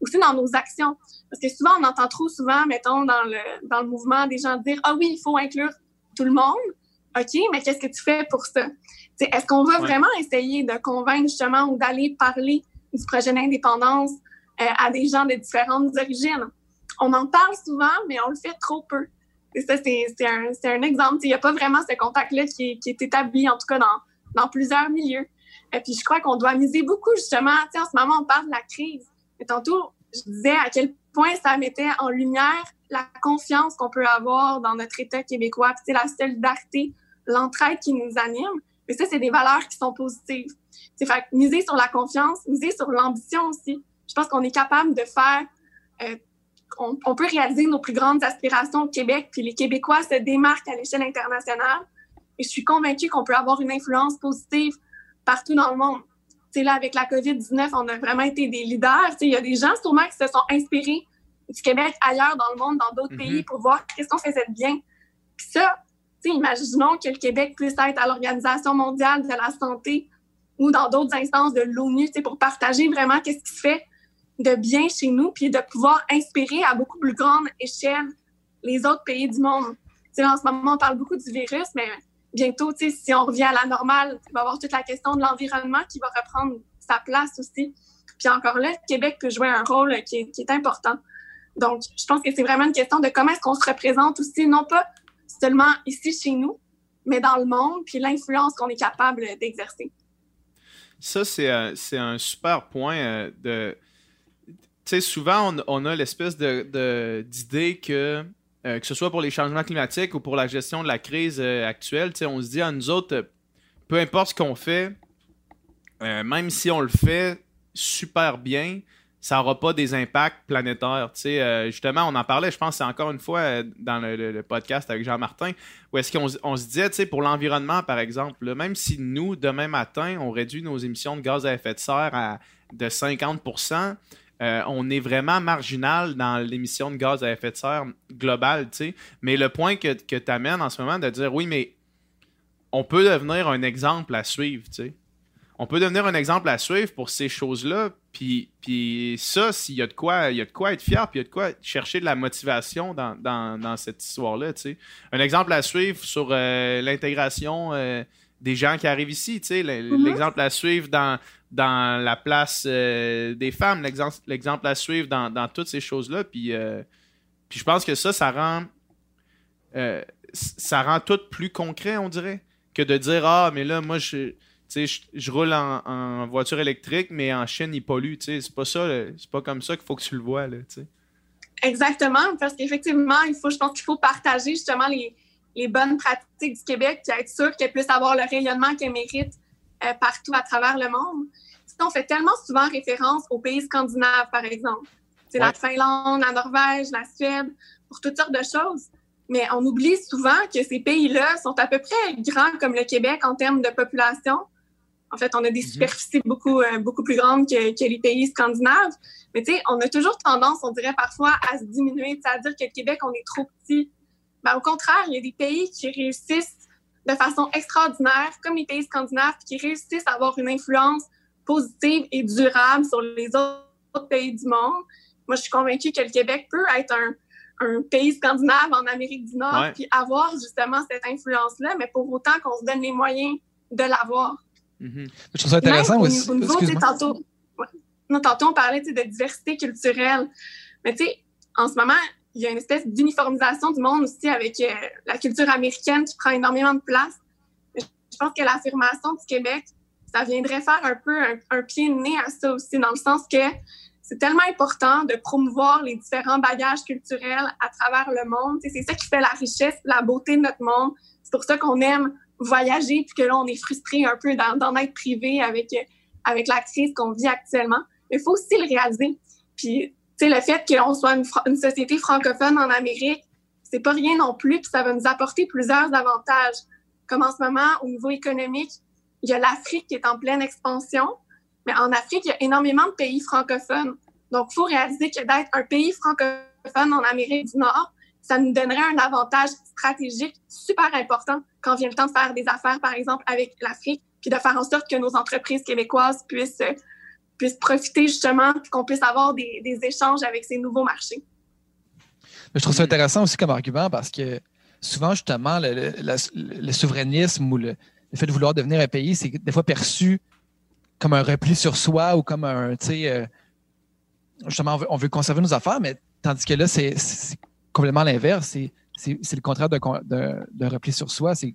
S4: aussi dans nos actions. Parce que souvent, on entend trop souvent, mettons, dans le, dans le mouvement, des gens dire Ah oui, il faut inclure tout le monde. OK, mais qu'est-ce que tu fais pour ça? Est-ce qu'on va vraiment essayer de convaincre justement ou d'aller parler du projet d'indépendance euh, à des gens de différentes origines? On en parle souvent, mais on le fait trop peu. Et ça, c'est un, un, exemple. Il n'y a pas vraiment ce contact-là qui, qui, est établi, en tout cas dans, dans plusieurs milieux. Et puis, je crois qu'on doit miser beaucoup, justement. En ce moment, on parle de la crise. Et tantôt, je disais à quel point ça mettait en lumière la confiance qu'on peut avoir dans notre État québécois, puis la solidarité, l'entraide qui nous anime. Mais ça, c'est des valeurs qui sont positives. C'est fait miser sur la confiance, miser sur l'ambition aussi. Je pense qu'on est capable de faire euh, on, peut réaliser nos plus grandes aspirations au Québec, puis les Québécois se démarquent à l'échelle internationale. Et je suis convaincue qu'on peut avoir une influence positive partout dans le monde. C'est là, avec la COVID-19, on a vraiment été des leaders. Il y a des gens sûrement qui se sont inspirés du Québec ailleurs dans le monde, dans d'autres pays, mhm. pour voir qu'est-ce qu'on faisait de bien. Puis ça, imaginons que le Québec puisse être à l'Organisation mondiale de la santé ou dans d'autres instances de l'ONU pour partager vraiment qu'est-ce qui fait de bien chez nous, puis de pouvoir inspirer à beaucoup plus grande échelle les autres pays du monde. T'sais, en ce moment, on parle beaucoup du virus, mais bientôt, si on revient à la normale, il va y avoir toute la question de l'environnement qui va reprendre sa place aussi. Puis encore là, le Québec peut jouer un rôle qui est important. Donc, je pense que c'est vraiment une question de comment est-ce qu'on se représente aussi, non pas seulement ici chez nous, mais dans le monde, puis l'influence qu'on est capable d'exercer.
S1: Ça, c'est un, un super point euh, de sais, souvent, on, a l'espèce d'idée de, que, euh, que ce soit pour les changements climatiques ou pour la gestion de la crise euh, actuelle, on se dit à nous autres, peu importe ce qu'on fait, euh, même si on le fait super bien, ça n'aura pas des impacts planétaires. justement, on en parlait, je pense, c'est encore une fois dans le, podcast avec Jean-Martin, où est-ce qu'on on se disait, pour l'environnement, par exemple, même si nous, demain matin, on réduit nos émissions de gaz à effet de serre à, de 50% euh, on est vraiment marginal dans l'émission de gaz à effet de serre globale, tu sais. Mais le point que, que tu amènes en ce moment de dire oui, mais on peut devenir un exemple à suivre, tu sais. On peut devenir un exemple à suivre pour ces choses-là, puis, puis ça, s'il y a de quoi, il y a de quoi être fier, puis il y a de quoi chercher de la motivation dans, cette histoire-là, tu sais. Un exemple à suivre sur euh, l'intégration euh, des gens qui arrivent ici, tu sais. Mm-hmm. L'exemple à suivre dans, dans la place euh, des femmes, l'exemple à suivre dans, toutes ces choses-là. Puis, puis je pense que ça, ça rend, ça rend tout plus concret, on dirait, que de dire Ah, mais là, moi, je, je, je roule en, voiture électrique, mais en Chine, il pollue. C'est pas ça, c'est pas comme ça qu'il faut que tu le vois. Là,
S4: Exactement, parce qu'effectivement, il faut, je pense qu'il faut partager justement les, les bonnes pratiques du Québec, puis être sûr qu'elles puissent avoir le rayonnement qu'elles méritent euh, partout à travers le monde. on fait tellement souvent référence aux pays scandinaves, par exemple. C'est la Finlande, la Norvège, la Suède, pour toutes sortes de choses. Mais on oublie souvent que ces pays-là sont à peu près grands comme le Québec en termes de population. En fait, on a des mhm. superficies beaucoup, euh, beaucoup plus grandes que, les pays scandinaves. Mais tu sais, on a toujours tendance, on dirait parfois, à se diminuer, à dire que le Québec, on est trop petit. Mais au contraire, il y a des pays qui réussissent de façon extraordinaire, comme les pays scandinaves, qui réussissent à avoir une influence positive et durable sur les autres pays du monde. Moi, je suis convaincue que le Québec peut être un, pays scandinave en Amérique du Nord, puis avoir justement cette influence-là, mais pour autant qu'on se donne les moyens de l'avoir.
S3: Mm-hmm. Je trouve ça intéressant aussi. Au niveau,
S4: tantôt, non, tantôt, on parlait de diversité culturelle. Mais tu sais, en ce moment, il y a une espèce d'uniformisation du monde aussi avec euh, la culture américaine qui prend énormément de place. Je pense que l'affirmation du Québec, ça viendrait faire un peu un, pied de nez à ça aussi, dans le sens que c'est tellement important de promouvoir les différents bagages culturels à travers le monde. C'est ça qui fait la richesse, la beauté de notre monde. C'est pour ça qu'on aime voyager, puis que là, on est frustré un peu d'en être privé avec, avec la crise qu'on vit actuellement. Il faut aussi le réaliser. Puis, tu sais, le fait qu'on soit une, une, société francophone en Amérique, c'est pas rien non plus, puis ça va nous apporter plusieurs avantages. Comme en ce moment, au niveau économique, il y a l'Afrique qui est en pleine expansion, mais en Afrique, il y a énormément de pays francophones. Donc, il faut réaliser que d'être un pays francophone en Amérique du Nord, ça nous donnerait un avantage stratégique super important quand vient le temps de faire des affaires, par exemple, avec l'Afrique, puis de faire en sorte que nos entreprises québécoises puissent, puissent profiter justement, qu'on puisse avoir des, des, échanges avec ces nouveaux marchés.
S3: Je trouve ça intéressant aussi comme argument parce que souvent, justement, le, le, souverainisme ou le, fait de vouloir devenir un pays, c'est des fois perçu comme un repli sur soi ou comme un, tu sais, euh, justement, on veut, conserver nos affaires, mais tandis que là, c'est complètement l'inverse. C'est le contraire d'un repli sur soi. Ça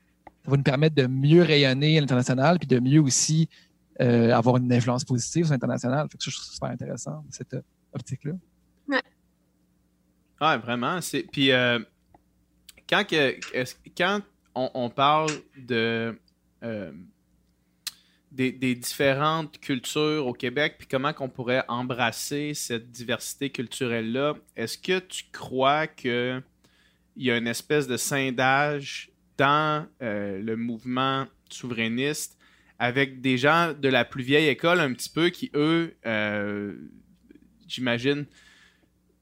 S3: va nous permettre de mieux rayonner à l'international puis de mieux aussi euh, avoir une influence positive sur l'international. je trouve ça super intéressant, cette euh, optique-là.
S1: Ouais. Ah, vraiment. Puis quand, que, quand on, parle de des, différentes cultures au Québec, puis comment qu'on pourrait embrasser cette diversité culturelle-là? Est-ce que tu crois qu'il y a une espèce de scindage dans euh, le mouvement souverainiste avec des gens de la plus vieille école un petit peu qui, eux, euh, j'imagine,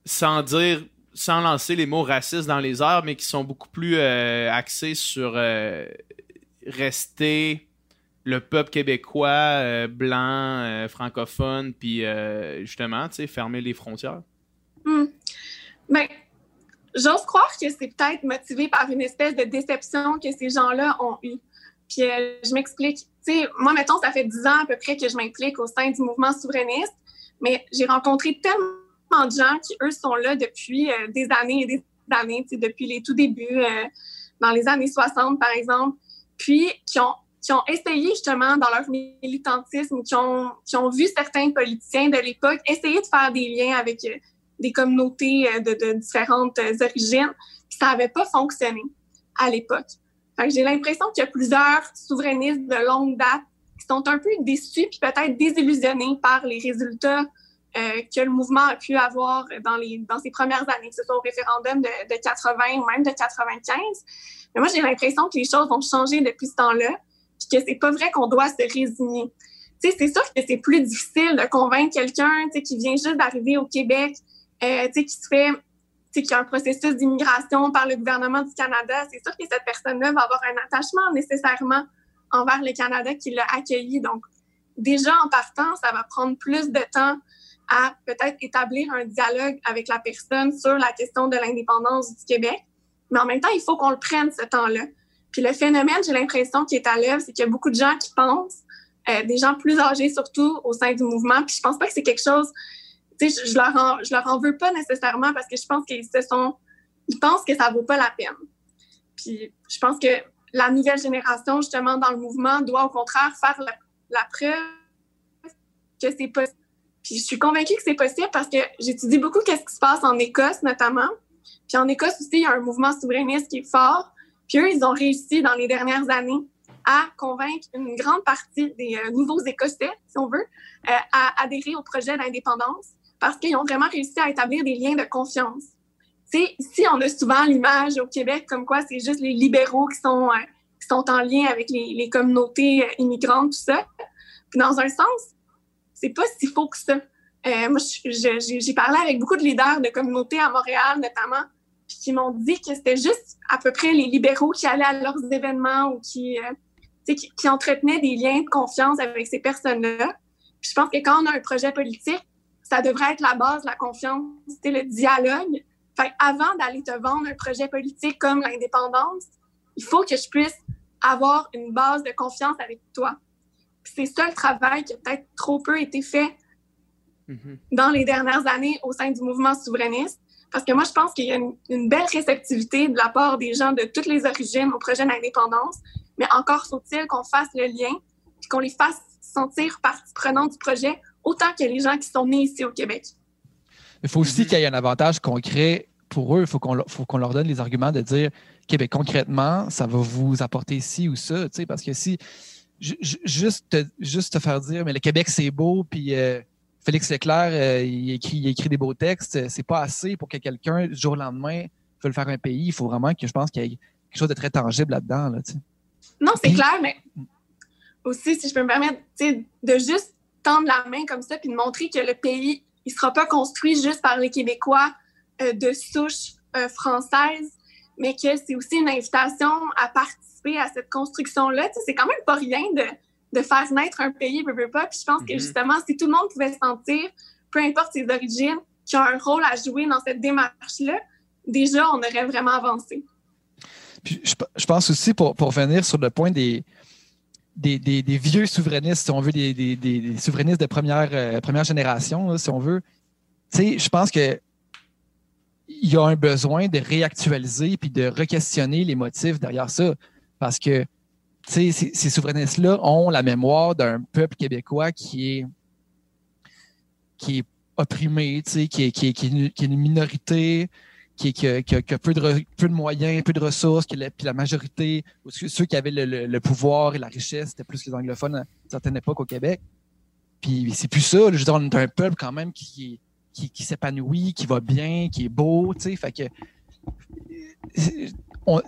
S1: sans dire, sans lancer les mots racistes dans les airs, mais qui sont beaucoup plus euh, axés sur rester le peuple québécois euh, blanc, euh, francophone, puis euh, justement, tu sais, fermer les frontières?
S4: Hmm. Ben, j'ose croire que c'est peut-être motivé par une espèce de déception que ces gens-là ont eue. Puis je m'explique. Tu sais, moi, mettons, ça fait dix ans à peu près que je m'implique au sein du mouvement souverainiste, mais j'ai rencontré tellement de gens qui, eux, sont là depuis des années et des années, tu sais, depuis les tout débuts, dans les années 60, par exemple, puis qui ont qui ont essayé justement dans leur militantisme, qui ont, qui ont vu certains politiciens de l'époque essayer de faire des liens avec euh, des communautés euh, de, de différentes euh, origines, puis ça n'avait pas fonctionné à l'époque. J'ai l'impression qu'il y a plusieurs souverainistes de longue date qui sont un peu déçus puis peut-être désillusionnés par les résultats euh, que le mouvement a pu avoir dans, les, dans ses premières années, que ce soit au référendum de, de 80 ou même de 95. Mais moi, j'ai l'impression que les choses ont changé depuis ce temps-là puis que c'est pas vrai qu'on doit se résigner. Tu sais, c'est sûr que c'est plus difficile de convaincre quelqu'un, tu sais, qui vient juste d'arriver au Québec, euh, tu sais, qui fait, tu sais, qui a un processus d'immigration par le gouvernement du Canada. C'est sûr que cette personne-là va avoir un attachement nécessairement envers le Canada qui l'a accueilli. Donc, déjà en partant, ça va prendre plus de temps à peut-être établir un dialogue avec la personne sur la question de l'indépendance du Québec. Mais en même temps, il faut qu'on le prenne ce temps-là. Puis le phénomène, j'ai l'impression qui est à l'œuvre, c'est qu'il y a beaucoup de gens qui pensent, euh, des gens plus âgés surtout au sein du mouvement. Puis je pense pas que c'est quelque chose, tu sais, je, leur en, je leur en veux pas nécessairement parce que je pense qu'ils se sont, ils pensent que ça vaut pas la peine. Puis je pense que la nouvelle génération, justement, dans le mouvement, doit au contraire faire la, preuve que c'est possible. Puis je suis convaincue que c'est possible parce que j'étudie beaucoup qu'est-ce qui se passe en Écosse, notamment. Puis en Écosse aussi, il y a un mouvement souverainiste qui est fort. Puis eux, ils ont réussi dans les dernières années à convaincre une grande partie des euh, nouveaux Écossais, si on veut, euh, à adhérer au projet d'indépendance parce qu'ils ont vraiment réussi à établir des liens de confiance. sais, ici, on a souvent l'image au Québec comme quoi c'est juste les libéraux qui sont, euh, qui sont en lien avec les, les communautés immigrantes, tout ça. Puis dans un sens, c'est pas si faux que ça. moi, j'ai parlé avec beaucoup de leaders de communautés à Montréal, notamment, puis qui m'ont dit que c'était juste à peu près les libéraux qui allaient à leurs événements ou qui, euh, qui, qui, entretenaient des liens de confiance avec ces personnes-là. Puis je pense que quand on a un projet politique, ça devrait être la base, la confiance, c'était le dialogue. Fait avant d'aller te vendre un projet politique comme l'indépendance, il faut que je puisse avoir une base de confiance avec toi. C'est ça le travail qui a peut-être trop peu été fait mm-hmm. dans les dernières années au sein du mouvement souverainiste Parce que moi, je pense qu'il y a une, belle réceptivité de la part des gens de toutes les origines au projet d'indépendance, mais encore faut-il qu'on fasse le lien, et qu'on les fasse sentir partie prenante du projet, autant que les gens qui sont nés ici au Québec.
S3: Il faut aussi qu'il y ait un avantage concret pour eux. Il faut qu'on leur donne les arguments de dire, Québec, concrètement, ça va vous apporter ci ou ça, parce que si juste te, juste te faire dire, mais le Québec, c'est beau, puis euh, Félix Leclerc, euh, il, écrit, il écrit des beaux textes, c'est pas assez pour que quelqu'un, du jour au lendemain, veuille faire un pays. Il faut vraiment que je pense qu'il y ait quelque chose de très tangible là-dedans. Là,
S4: non, c'est clair, mais aussi, si je peux me permettre, de juste tendre la main comme ça, puis de montrer que le pays, il sera pas construit juste par les Québécois euh, de souche française, mais que c'est aussi une invitation à participer à cette construction-là. c'est quand même pas rien de, faire naître un pays, peu, pas. Puis je pense que mhm. justement, si tout le monde pouvait sentir, peu importe ses origines, qu'il a un rôle à jouer dans cette démarche-là, déjà, on aurait vraiment avancé.
S3: Puis je, pense aussi, pour, pour venir sur le point des, des, vieux souverainistes, si on veut, des, souverainistes de première, euh, première génération, si on veut, je pense que il y a un besoin de réactualiser puis de re-questionner les motifs derrière ça. Parce que ces, ces souverainistes-là ont la mémoire d'un peuple québécois qui est, qui est opprimé, qui est, qui, est, qui, est, une minorité, qui, qui, a, peu, de, peu de moyens, peu de ressources, puis la majorité, ceux qui avaient le, pouvoir et la richesse, c'était plus les anglophones à une certaine époque au Québec. Puis c'est plus ça. je veux dire, on est un peuple quand même qui, qui, qui s'épanouit, qui va bien, qui est beau, tu sais. Fait que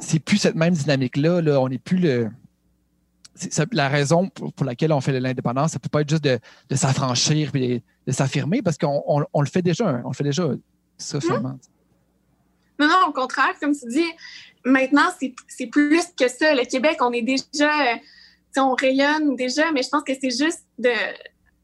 S3: c'est plus cette même dynamique-là. Là. On n'est plus le. La raison pour, laquelle on fait l'indépendance, ça peut pas être juste de, s'affranchir et de, s'affirmer parce qu'on on, le fait déjà. Hein. On le fait déjà socialement.
S4: Non, non, au contraire, comme tu dis, maintenant, c'est plus que ça. Le Québec, on est déjà. On rayonne déjà, mais je pense que c'est juste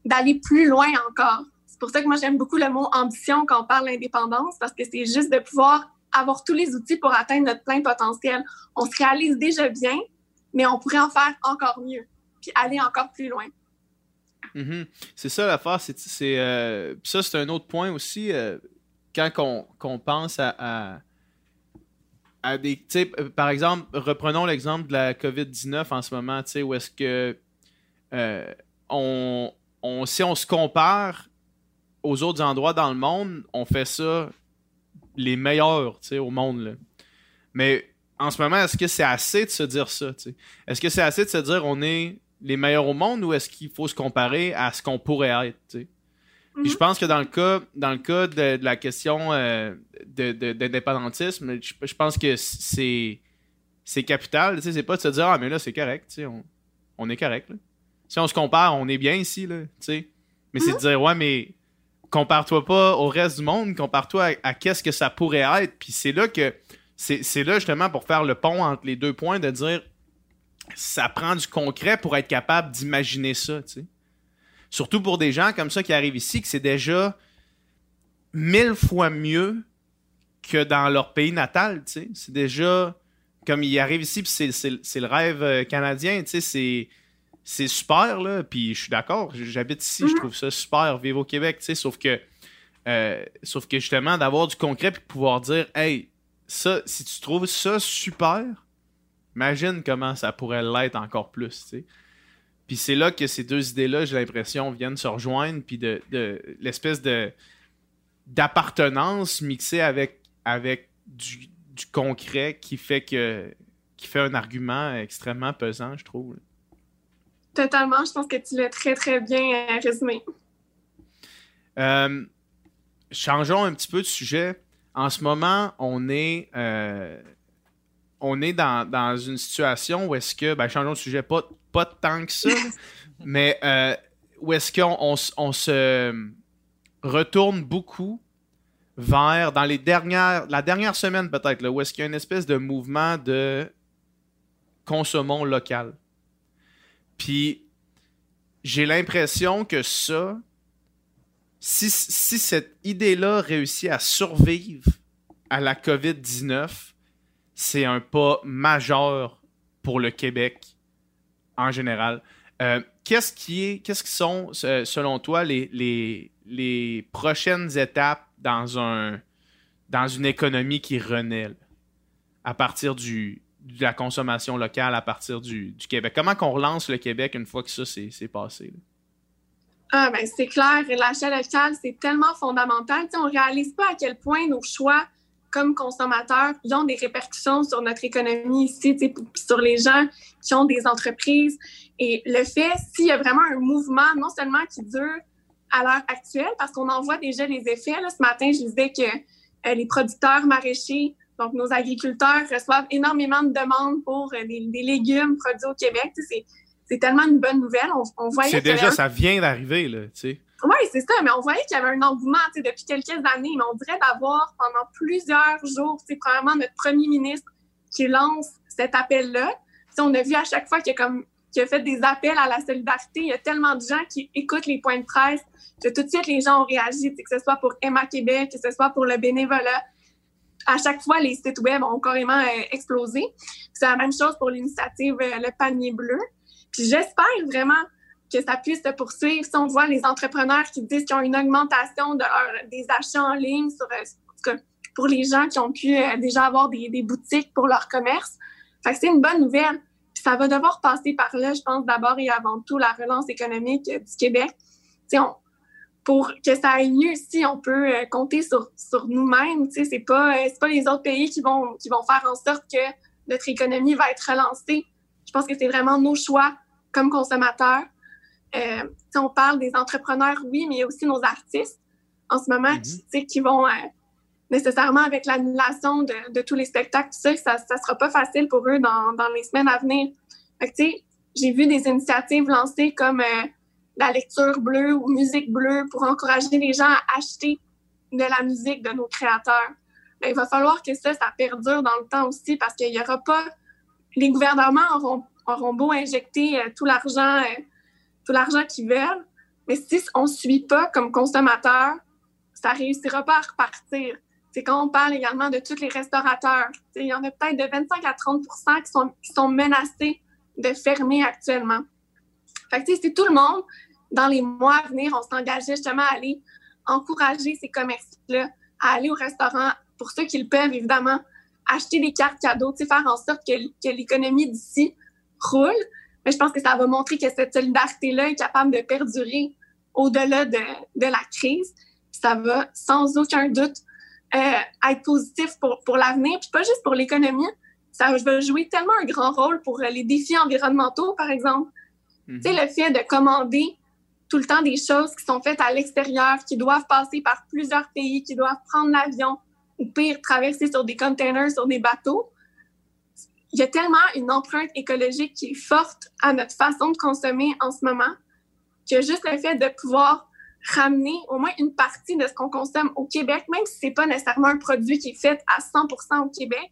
S4: d'aller plus loin encore. C'est pour ça que moi, j'aime beaucoup le mot ambition quand on parle d'indépendance, parce que c'est juste de pouvoir avoir tous les outils pour atteindre notre plein potentiel. On se réalise déjà bien, mais on pourrait en faire encore mieux, puis aller encore plus loin.
S1: Mm-hmm. C'est ça l'affaire. C'est, euh, ça, c'est un autre point aussi. Euh, quand on, pense à, à, des. Par exemple, reprenons l'exemple de la COVID-19 en ce moment, où est-ce que euh, on, si on se compare aux autres endroits dans le monde, on fait ça les meilleurs au monde. Mais en ce moment, est-ce que c'est assez de se dire ça? Est-ce que c'est assez de se dire on est les meilleurs au monde ou est-ce qu'il faut se comparer à ce qu'on pourrait être? Puis je mhm. pense que dans le cas, dans le cas de, la question euh, d'indépendantisme, je, pense que c'est c'est capital. C'est pas de se dire Ah, mais là, c'est correct. On, on est correct. Si on se compare, on est bien ici. Là, mais c'est de mhm. dire Ouais, mais compare-toi pas au reste du monde, compare-toi à, qu'est-ce que ça pourrait être. Puis c'est là que c'est là justement pour faire le pont entre les deux points de dire ça prend du concret pour être capable d'imaginer ça, tu sais. Surtout pour des gens comme ça qui arrivent ici, que c'est déjà mille fois mieux que dans leur pays natal, tu sais. C'est déjà comme ils arrivent ici, puis c'est le rêve euh, canadien, tu sais, c'est c'est super, là, puis je suis d'accord, j'habite ici, je mhm. trouve ça super, vivre au Québec, tu sais, sauf que, euh, sauf que justement, d'avoir du concret puis pouvoir dire, hey, ça, si tu trouves ça super, imagine comment ça pourrait l'être encore plus, tu sais. Puis c'est là que ces deux idées-là, j'ai l'impression, viennent se rejoindre, puis de, l'espèce de d'appartenance mixée avec, avec du, du, concret qui fait que qui fait un argument extrêmement pesant, je trouve.
S4: Totalement. Je pense que tu l'as très, très bien euh, résumé.
S1: Euh, changeons un petit peu de sujet. En ce moment, on est, euh, on est dans, une situation où est-ce que, ben, changeons de sujet, pas, pas tant que ça, mais où est-ce qu'on on, se retourne beaucoup vers, dans les dernières, la dernière semaine peut-être, où est-ce qu'il y a une espèce de mouvement de consommons local. Puis j'ai l'impression que ça, si, cette idée-là réussit à survivre à la COVID-19, c'est un pas majeur pour le Québec en général. Euh, qu'est-ce qui est, qu'est-ce qui sont, selon toi, les, les, prochaines étapes dans un, dans une économie qui renaît à partir du, de la consommation locale, à partir du, Québec? Comment qu'on relance le Québec une fois que ça s'est passé?
S4: Ah, ben, c'est clair, l'achat local, c'est tellement fondamental. on ne réalise pas à quel point nos choix comme consommateurs ont des répercussions sur notre économie ici, sur les gens qui ont des entreprises. Et le fait, s'il y a vraiment un mouvement, non seulement qui dure à l'heure actuelle, parce qu'on en voit déjà les effets. ce matin, je disais que euh, les producteurs maraîchers, donc nos agriculteurs, reçoivent énormément de demandes pour euh, des, légumes produits au Québec. Tellement une bonne nouvelle. On, voyait
S1: c'est déjà, ça vient d'arriver, là, tu sais.
S4: Oui, c'est ça, mais on voyait qu'il y avait un engouement depuis quelques années, mais on dirait d'avoir pendant plusieurs jours, c'est probablement notre premier ministre qui lance cet appel-là. On a vu à chaque fois qu'il a, comme, a fait des appels à la solidarité, il y a tellement de gens qui écoutent les points de presse que tout de suite les gens ont réagi, que ce soit pour Emma Québec, que ce soit pour le bénévolat. À chaque fois, les sites web ont carrément euh, explosé. C'est la même chose pour l'initiative euh, Le Panier Bleu. J'espère vraiment que ça puisse se poursuivre. Si on voit les entrepreneurs qui disent qu'ils ont une augmentation de des achats en ligne euh, pour les gens qui ont pu euh, déjà avoir des, boutiques pour leur commerce. C'est une bonne nouvelle. Ça va devoir passer par là, je pense, d'abord et avant tout, la relance économique euh, du Québec. Pour que ça aille mieux si on peut compter sur, nous-mêmes. C'est pas, pas les autres pays qui vont faire en sorte que notre économie va être relancée. Je pense que c'est vraiment nos choix comme consommateurs euh, on parle des entrepreneurs, oui, mais il y a aussi nos artistes en ce moment qui, qui vont euh, nécessairement avec l'annulation de, tous les spectacles, ça, ne sera pas facile pour eux dans, les semaines à venir. j'ai vu des initiatives lancées comme euh, la lecture bleue ou musique bleue pour encourager les gens à acheter de la musique de nos créateurs. Mais il va falloir que ça, ça perdure dans le temps aussi parce qu'il n'y aura pas. Les gouvernements auront, auront beau injecter tout l'argent tout l'argent qu'ils veulent. Mais si on ne suit pas comme consommateur, ça ne réussira pas à repartir. C'est quand on parle également de tous les restaurateurs. Il y en a peut-être de 25 à 30 qui sont, qui sont menacés de fermer actuellement. Fait que, si tout le monde, dans les mois à venir, on s'engageait justement à aller encourager ces commerces-là à aller au restaurant, pour ceux qui le peuvent, évidemment, acheter des cartes cadeaux, faire en sorte que l'économie d'ici roule, mais je pense que ça va montrer que cette solidarité-là est capable de perdurer au-delà de, de, la crise. Ça va sans aucun doute euh, être positif pour, pour l'avenir, puis pas juste pour l'économie. Ça va jouer tellement un grand rôle pour les défis environnementaux, par exemple. Mhm. Tu sais, le fait de commander tout le temps des choses qui sont faites à l'extérieur, qui doivent passer par plusieurs pays, qui doivent prendre l'avion, ou pire, traverser sur des containers, sur des bateaux il y a tellement une empreinte écologique qui est forte à notre façon de consommer en ce moment que juste le fait de pouvoir ramener au moins une partie de ce qu'on consomme au Québec, même si c'est pas nécessairement un produit qui est fait à 100% au Québec,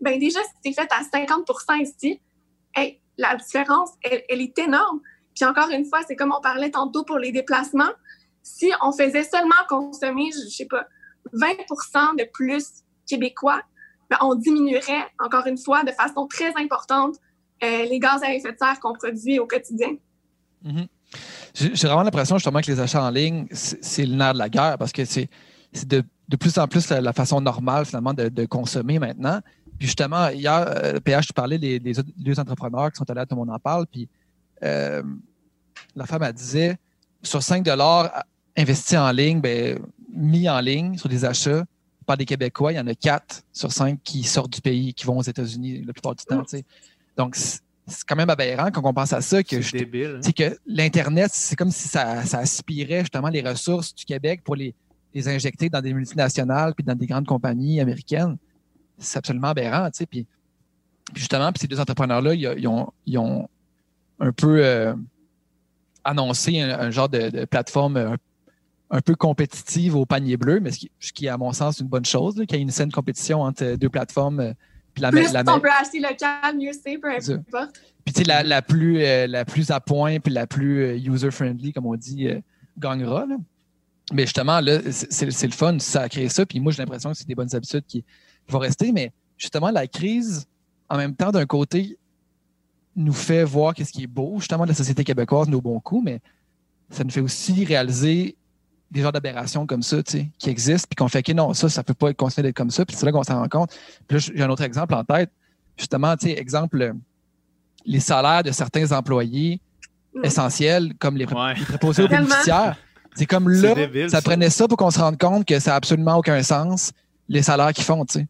S4: ben déjà si c'est fait à 50% ici, la différence elle, est énorme. Puis encore une fois, c'est comme on parlait tantôt pour les déplacements, si on faisait seulement consommer, je sais pas, 20% de plus québécois, ben, on diminuerait, encore une fois, de façon très importante euh, les gaz à effet de serre qu'on produit au quotidien.
S3: Mm-hmm. J'ai vraiment l'impression justement que les achats en ligne, c'est le nerf de la guerre parce que c'est de, plus en plus la, façon normale finalement de, consommer maintenant. Puis justement, hier, euh, PH, tu parlais des, deux entrepreneurs qui sont allés à Tout le monde en parle. Puis euh, la femme, elle disait sur 5 investis en ligne, ben, mis en ligne sur des achats, des Québécois, il y en a quatre sur cinq qui sortent du pays, qui vont aux États-Unis la plupart du temps. Donc, c'est quand même aberrant quand on pense à ça. que C'est que l'Internet, c'est comme si ça, aspirait justement les ressources du Québec pour les, injecter dans des multinationales puis dans des grandes compagnies américaines. C'est absolument aberrant. Puis, justement, puis ces deux entrepreneurs-là, ils, ont, un peu euh, annoncé un, genre de, plateforme un peu compétitive au panier bleu, mais ce qui, est à mon sens une bonne chose, qu'il y ait une saine compétition entre deux plateformes. Euh,
S4: puis la, plus la, on peut acheter local, mieux c'est, peu importe.
S3: Puis tu sais, la, la, plus, euh, la plus à point puis la plus euh, user-friendly, comme on dit, gagnera. Mais justement, là, c'est le fun, ça a créé ça. Puis moi, j'ai l'impression que c'est des bonnes habitudes qui, vont rester. Mais justement, la crise, en même temps, d'un côté, nous fait voir qu'est-ce qui est beau, justement, de la société québécoise, nos bons coups, mais ça nous fait aussi réaliser des genres d'aberrations comme ça, tu sais, qui existent, puis qu'on fait que non, ça, ça peut pas être considéré d'être comme ça, puis c'est là qu'on s'en rend compte. Puis là, j'ai un autre exemple en tête. Justement, tu sais, exemple, les salaires de certains employés
S4: Mm.
S3: essentiels, comme les, pré-
S1: Ouais.
S3: les préposés aux bénéficiaires. C'est comme là,
S1: débile,
S3: ça
S1: ça.
S3: prenait ça pour qu'on se rende compte que ça n'a absolument aucun sens, les salaires qu'ils font, tu sais.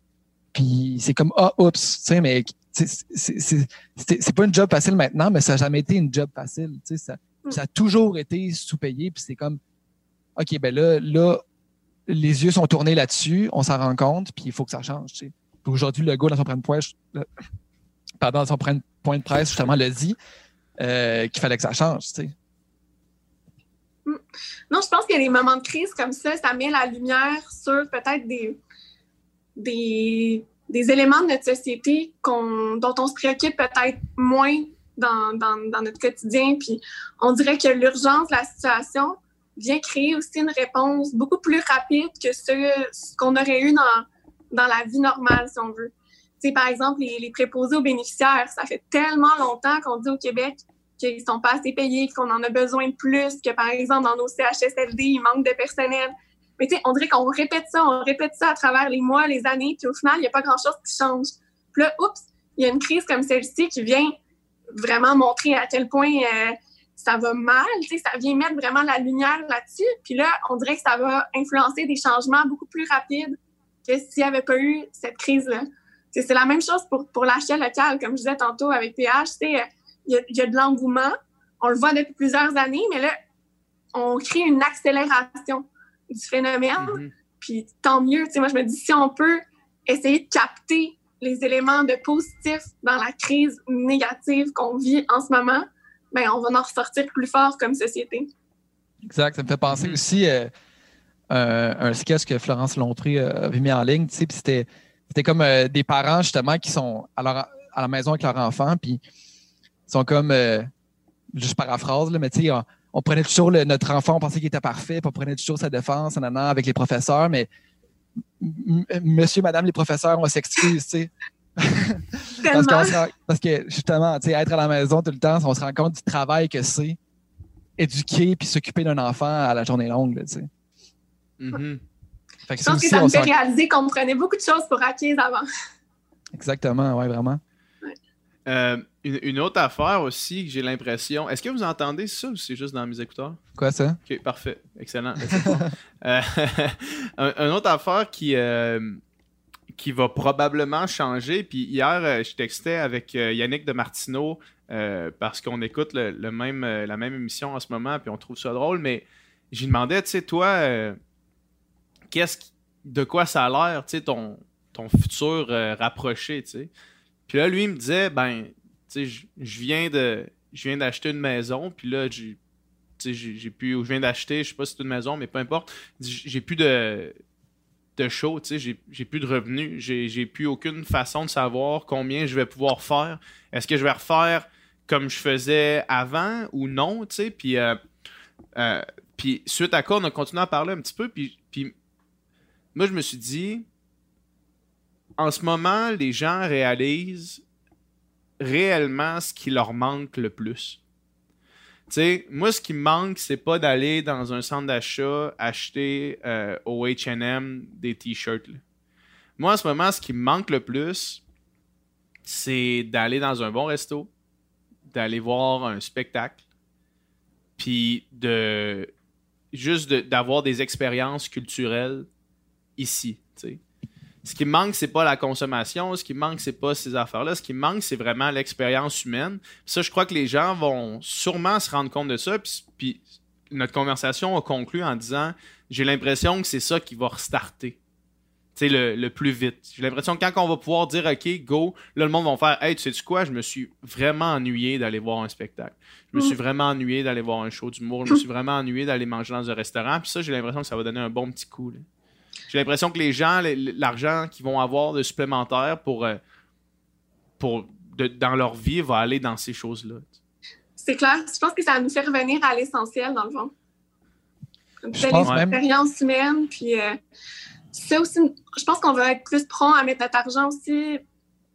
S3: Puis c'est comme, ah, oups, tu sais, mais c'est- c'est c'est- c'est- c'est pas une job facile maintenant, mais ça n'a jamais été une job facile, tu sais. Ça,
S4: Mm.
S3: ça a toujours été sous-payé, puis c'est comme, OK, ben là, là, les yeux sont tournés là-dessus, on s'en rend compte, puis il faut que ça change, tu sais. Aujourd'hui, le dans son point de presse, dans son point de presse, justement, l'a dit, euh, qu'il fallait que ça change, sais.
S4: Non, je pense que les moments de crise comme ça, ça met la lumière sur peut-être des, des, des éléments de notre société dont on se préoccupe peut-être moins dans, dans, dans notre quotidien. Puis on dirait que l'urgence de la situation vient créer aussi une réponse beaucoup plus rapide que ce, qu'on aurait eu dans, dans la vie normale, si on veut. Tu sais, par exemple, les, les préposés aux bénéficiaires, ça fait tellement longtemps qu'on dit au Québec qu'ils sont pas assez payés, qu'on en a besoin de plus, que par exemple dans nos CHSLD, il manque de personnel. Mais tu sais, on dirait qu'on répète ça, on répète ça à travers les mois, les années, puis au final, il n'y a pas grand-chose qui change. Puis là, oups, il y a une crise comme celle-ci qui vient vraiment montrer à quel point euh, ça va mal, tu sais, ça vient mettre vraiment la lumière là-dessus. Puis là, on dirait que ça va influencer des changements beaucoup plus rapides que s'il n'y avait pas eu cette crise-là. C'est la même chose pour, pour l'achat local, comme je disais tantôt avec PH, il y y a de l'engouement. On le voit depuis plusieurs années, mais là, on crée une accélération du phénomène.
S1: Mhm.
S4: Puis tant mieux. Moi, je me dis, si on peut essayer de capter les éléments de positif dans la crise négative qu'on vit en ce moment, ben, on va en ressortir plus fort comme société.
S3: Exact. Ça me fait penser aussi euh, un, sketch que Florence Lompré euh, avait mis en ligne. C'était comme euh, des parents, justement, qui sont à, leur- à la maison avec leur enfant, puis ils sont comme, juste paraphrase, là, mais tu sais, on, prenait toujours notre enfant, on pensait qu'il était parfait, puis on prenait toujours sa défense, nanana, avec les professeurs, mais monsieur, madame, les professeurs, on s'excuse, tu sais. Parce, rend- que justement, tu sais, être à la maison tout le temps, on se rend compte du travail que c'est éduquer puis s'occuper d'un enfant à la journée longue. là, tu sais. Fait que
S4: Je pense que ça me fait réaliser qu'on prenait beaucoup de choses pour acquises avant.
S3: Exactement, ouais, vraiment.
S1: Euh, une, une autre affaire aussi que j'ai l'impression. Est-ce que vous entendez ça ou c'est juste dans mes écouteurs?
S3: Quoi ça?
S1: Ok, parfait. Excellent. Euh, un, une autre affaire qui, euh, qui va probablement changer. Puis hier, euh, je textais avec euh, Yannick de Martineau euh, parce qu'on écoute le, même, la même émission en ce moment, puis on trouve ça drôle. Mais j'y demandais, tu sais, toi, qu'est-ce de quoi ça a l'air, tu sais, ton, ton futur rapproché, tu sais? Puis là, lui, il me disait, ben, tu sais, je- viens de. Je viens d'acheter une maison, puis là, j'ai j'ai j'ai plus ou je viens d'acheter, je sais pas si c'est une maison, mais peu importe. J'ai j'ai plus de de show, tu sais, j'ai plus de revenus, j'ai j'ai plus aucune façon de savoir combien je vais pouvoir faire. Est-ce que je vais refaire comme je faisais avant ou non, tu sais, puis euh, euh, puis suite à quoi on a continué à parler un petit peu, puis puis moi je me suis dit en ce moment, les gens réalisent réellement ce qui leur manque le plus. Sais, moi, ce qui me manque, c'est pas d'aller dans un centre d'achat acheter euh, au HM des t-shirts. Moi, en ce moment, ce qui me manque le plus, c'est d'aller dans un bon resto, d'aller voir un spectacle, puis de juste d'avoir des expériences culturelles ici. Ce qui manque, c'est pas la consommation. Ce qui manque, c'est pas ces affaires-là. Ce qui manque, c'est vraiment l'expérience humaine. Puis ça, je crois que les gens vont sûrement se rendre compte de ça. Puis, puis notre conversation a conclu en disant j'ai l'impression que c'est ça qui va restarter. Tu sais, le, le plus vite. J'ai l'impression que quand on va pouvoir dire OK, go, là, le monde va faire Hey, tu sais-tu quoi, je me suis vraiment ennuyé d'aller voir un spectacle. Je me
S4: Mm.
S1: suis vraiment ennuyé d'aller voir un show d'humour. Je me suis vraiment ennuyé d'aller manger dans un restaurant. Puis ça, j'ai l'impression que ça va donner un bon petit coup. là. J'ai l'impression que les gens, l'argent qu'ils vont avoir de supplémentaire pour, euh, pour de- dans leur vie va aller dans ces choses-là.
S4: C'est clair. Je pense que ça nous fait revenir à l'essentiel, dans le fond. Une
S3: Je
S4: belle
S3: pense même-
S4: expérience humaine. Puis, euh, ça aussi, je pense qu'on va être plus prompt à mettre notre argent aussi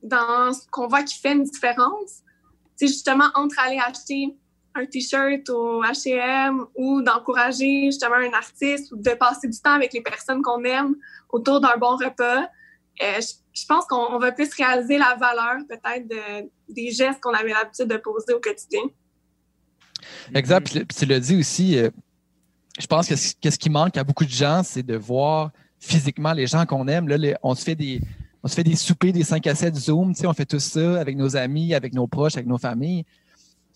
S4: dans ce qu'on voit qui fait une différence. C'est justement entre aller acheter un t-shirt au H&M ou d'encourager justement un artiste ou de passer du temps avec les personnes qu'on aime autour d'un bon repas, euh, je, pense qu'on va plus réaliser la valeur peut-être des gestes qu'on avait l'habitude de poser au quotidien.
S3: Exact. Puis, tu l'as dit aussi, euh, je pense que ce qui manque à beaucoup de gens, c'est de voir physiquement les gens qu'on aime. Là, on se fait des on se fait des soupers, des 5 à 7 Zoom, on fait tout ça avec nos amis, avec nos proches, avec nos familles.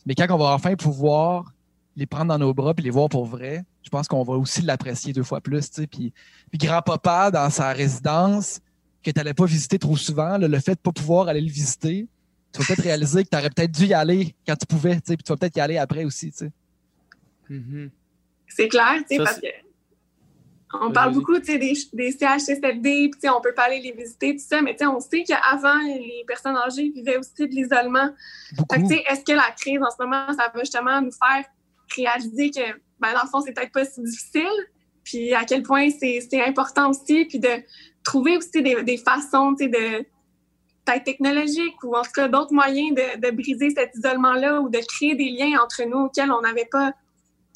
S3: Mais quand on va enfin pouvoir les prendre dans nos bras et les voir pour vrai, je pense qu'on va aussi l'apprécier deux fois plus. Puis, puis grand-papa, dans sa résidence, que tu n'allais pas visiter trop souvent, le fait de ne pas pouvoir aller le visiter, tu vas peut-être réaliser que tu aurais peut-être dû y aller quand tu pouvais, puis tu vas peut-être y aller après aussi.
S4: Mm-hmm. C'est clair, parce que on parle beaucoup des, des CHSLD, puis on peut pas aller les visiter, tout ça, mais on sait qu'avant, les personnes âgées vivaient aussi de l'isolement. Est-ce que la crise en ce moment, ça va justement nous faire réaliser que, ben, dans le fond, c'est peut-être pas si difficile, puis à quel point c'est important aussi, puis de trouver aussi des, des façons de peut-être technologiques ou en tout cas d'autres moyens de, de briser cet isolement-là ou de créer des liens entre nous auxquels on n'avait pas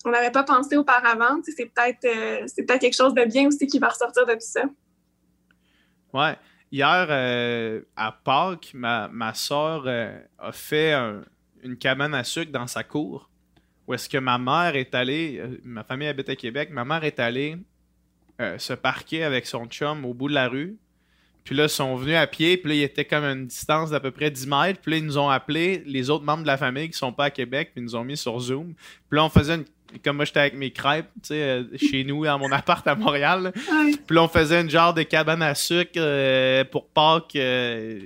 S4: on n'avait pas pensé auparavant. C'est peut-être euh, peut-être quelque chose de bien aussi qui va ressortir de ça.
S1: Ouais. Hier, euh, à Pâques, ma, ma soeur euh, a fait une cabane à sucre dans sa cour. Où est-ce que ma mère est allée, ma famille habite à Québec, ma mère est allée se parquer avec son chum au bout de la rue. Puis là, ils sont venus à pied, puis là, ils étaient comme une distance d'à peu près 10 mètres. Puis là, ils nous ont appelés, les autres membres de la famille qui sont pas à Québec, puis ils nous ont mis sur Zoom. Puis là, on faisait une comme moi j'étais avec mes crêpes, tu sais, euh, chez nous, dans mon appart à Montréal. Puis là, on faisait une genre de cabane à sucre euh, pour Pâques euh,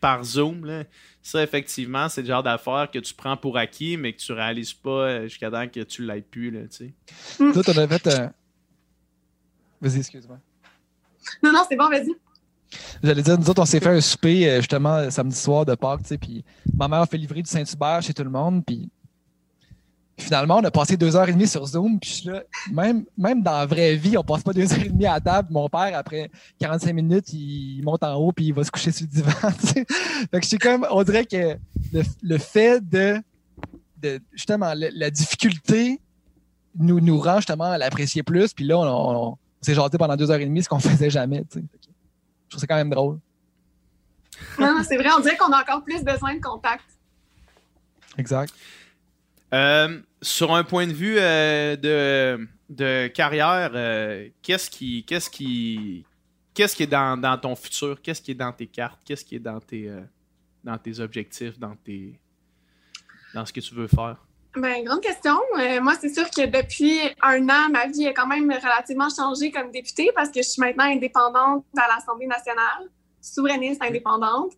S1: par Zoom. Ça, effectivement, c'est le genre d'affaire que tu prends pour acquis, mais que tu réalises pas jusqu'à temps que tu l'aies plus, là, tu sais.
S3: Toi, t'en avais fait Vas-y, excuse-moi.
S4: Non, non, c'est bon, vas-y.
S3: J'allais dire, nous autres, on s'est fait un souper, justement, samedi soir de Pâques, tu sais, puis ma mère a fait livrer du Saint-Hubert chez tout le monde, puis finalement, on a passé deux heures et demie sur Zoom. Puis là, même, même dans la vraie vie, on passe pas deux heures et demie à table. Mon père, après 45 minutes, il monte en haut puis il va se coucher sur le divan. fait que je comme, on dirait que le, fait de, justement, la, difficulté nous, nous rend justement à l'apprécier plus. Puis là, on, s'est jasé pendant deux heures et demie, ce qu'on faisait jamais. Je trouve ça quand même drôle.
S4: Non, c'est vrai, on dirait qu'on a encore plus besoin de contact.
S3: Exact.
S1: Euh, sur un point de vue euh, de, de, carrière, euh, qu'est-ce qui, qu'est-ce qui, qu'est-ce qui est dans, dans, ton futur? Qu'est-ce qui est dans tes cartes? Qu'est-ce qui est dans tes, dans tes objectifs, dans, tes, dans ce que tu veux faire?
S4: Ben, grande question. moi, c'est sûr que depuis un an, ma vie a quand même relativement changé comme députée parce que je suis maintenant indépendante à l'Assemblée nationale souverainiste indépendante.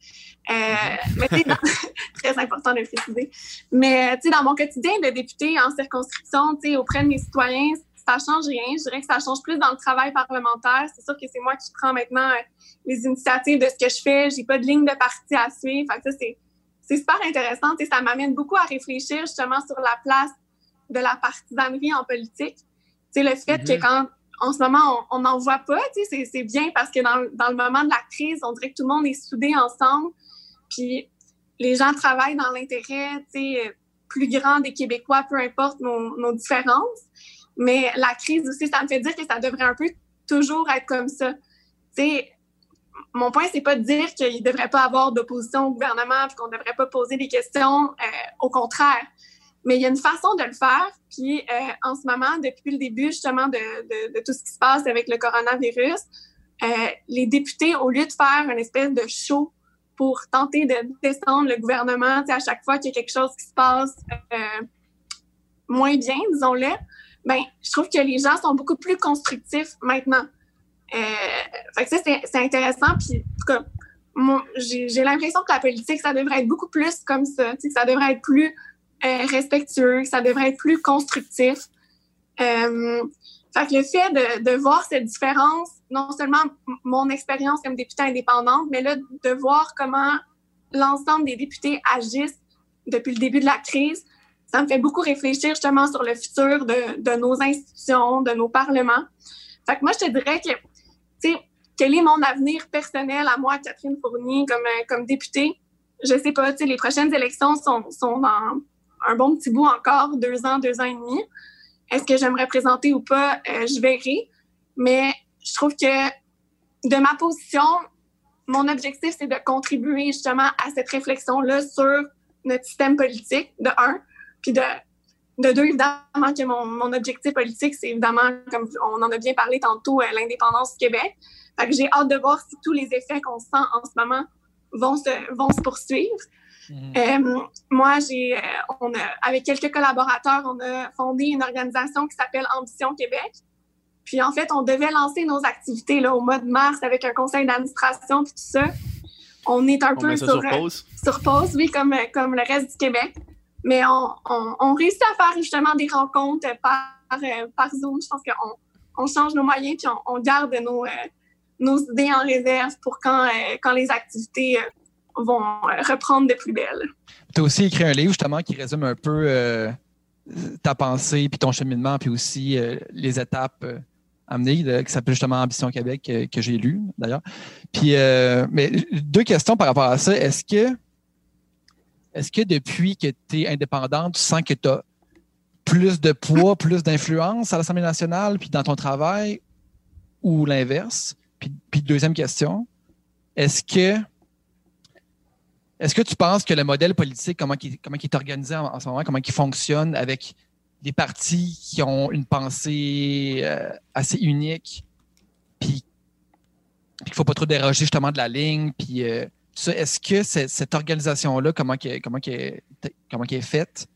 S4: Euh, mais très important de le préciser. Mais tu sais, dans mon quotidien de député en circonscription, tu sais, auprès de mes citoyens, ça change rien. Je dirais que ça change plus dans le travail parlementaire. C'est sûr que c'est moi qui prends maintenant euh, les initiatives de ce que je fais. J'ai pas de ligne de parti à suivre. Fait que ça, c'est, c'est super intéressant. Tu sais, ça m'amène beaucoup à réfléchir justement sur la place de la partisanerie en politique. Tu sais, le fait que mm-hmm. quand en ce moment, on n'en voit pas. C'est bien parce que dans, le moment de la crise, on dirait que tout le monde est soudé ensemble. Puis les gens travaillent dans l'intérêt plus grand des Québécois, peu importe nos, différences. Mais la crise aussi, ça me fait dire que ça devrait un peu toujours être comme ça. sais, mon point, c'est pas de dire qu'il ne devrait pas avoir d'opposition au gouvernement et qu'on ne devrait pas poser des questions. Euh, au contraire. Mais il y a une façon de le faire. Puis euh, en ce moment, depuis le début justement de, tout ce qui se passe avec le coronavirus, euh, les députés, au lieu de faire une espèce de show pour tenter de descendre le gouvernement, à chaque fois qu'il y a quelque chose qui se passe euh, moins bien, disons-le, ben, je trouve que les gens sont beaucoup plus constructifs maintenant. Fait que ça, c'est intéressant. Puis, j'ai l'impression que la politique, ça devrait être beaucoup plus comme ça. Ça devrait être plus euh, respectueux, ça devrait être plus constructif. Euh, fait que le fait de, de, voir cette différence, non seulement mon expérience comme députée indépendante, mais là, de voir comment l'ensemble des députés agissent depuis le début de la crise, ça me fait beaucoup réfléchir justement sur le futur de, de nos institutions, de nos parlements. Fait que moi, je te dirais que, tu sais, quel est mon avenir personnel à moi, Catherine Fournier, comme, comme députée? Je sais pas, tu sais, les prochaines élections sont, sont dans un bon petit bout encore, deux ans, deux ans et demi. Est-ce que j'aimerais présenter ou pas? Euh, je verrai. Mais je trouve que de ma position, mon objectif, c'est de contribuer justement à cette réflexion-là sur notre système politique, de un, puis de, de deux, évidemment, que mon, mon objectif politique, c'est évidemment, comme on en a bien parlé tantôt, euh, l'indépendance du Québec. Fait que j'ai hâte de voir si tous les effets qu'on sent en ce moment vont se, vont se poursuivre. Mhm. Euh, moi, j'ai, euh, on a, avec quelques collaborateurs, on a fondé une organisation qui s'appelle Ambition Québec. Puis en fait, on devait lancer nos activités là, au mois de mars avec un conseil d'administration puis tout ça. On est un peu sur,
S1: sur, pause.
S4: sur pause, oui, comme, comme le reste du Québec. Mais on, on, on réussit à faire justement des rencontres par, par Zoom. Je pense qu'on on change nos moyens puis on, on garde nos, nos idées en réserve pour quand, quand les activités vont euh, reprendre de plus belle.
S3: Tu as aussi écrit un livre justement qui résume un peu euh, ta pensée, puis ton cheminement, puis aussi euh, les étapes amenées, qui s'appelle justement Ambition Québec, que j'ai lu d'ailleurs. Puis, mais deux questions par rapport à ça. Est-ce que, est-ce que depuis que tu es indépendante, tu sens que tu as plus de poids, plus d'influence à l'Assemblée nationale, puis dans ton travail, ou l'inverse? Puis, puis deuxième question, est-ce que est-ce que tu penses que le modèle politique, comment, il, est organisé en, ce moment, comment il fonctionne avec des partis qui ont une pensée euh, assez unique, puis, qu'il ne faut pas trop déroger justement de la ligne, puis euh, est-ce que cette organisation-là, comment, comment, comment elle est faite,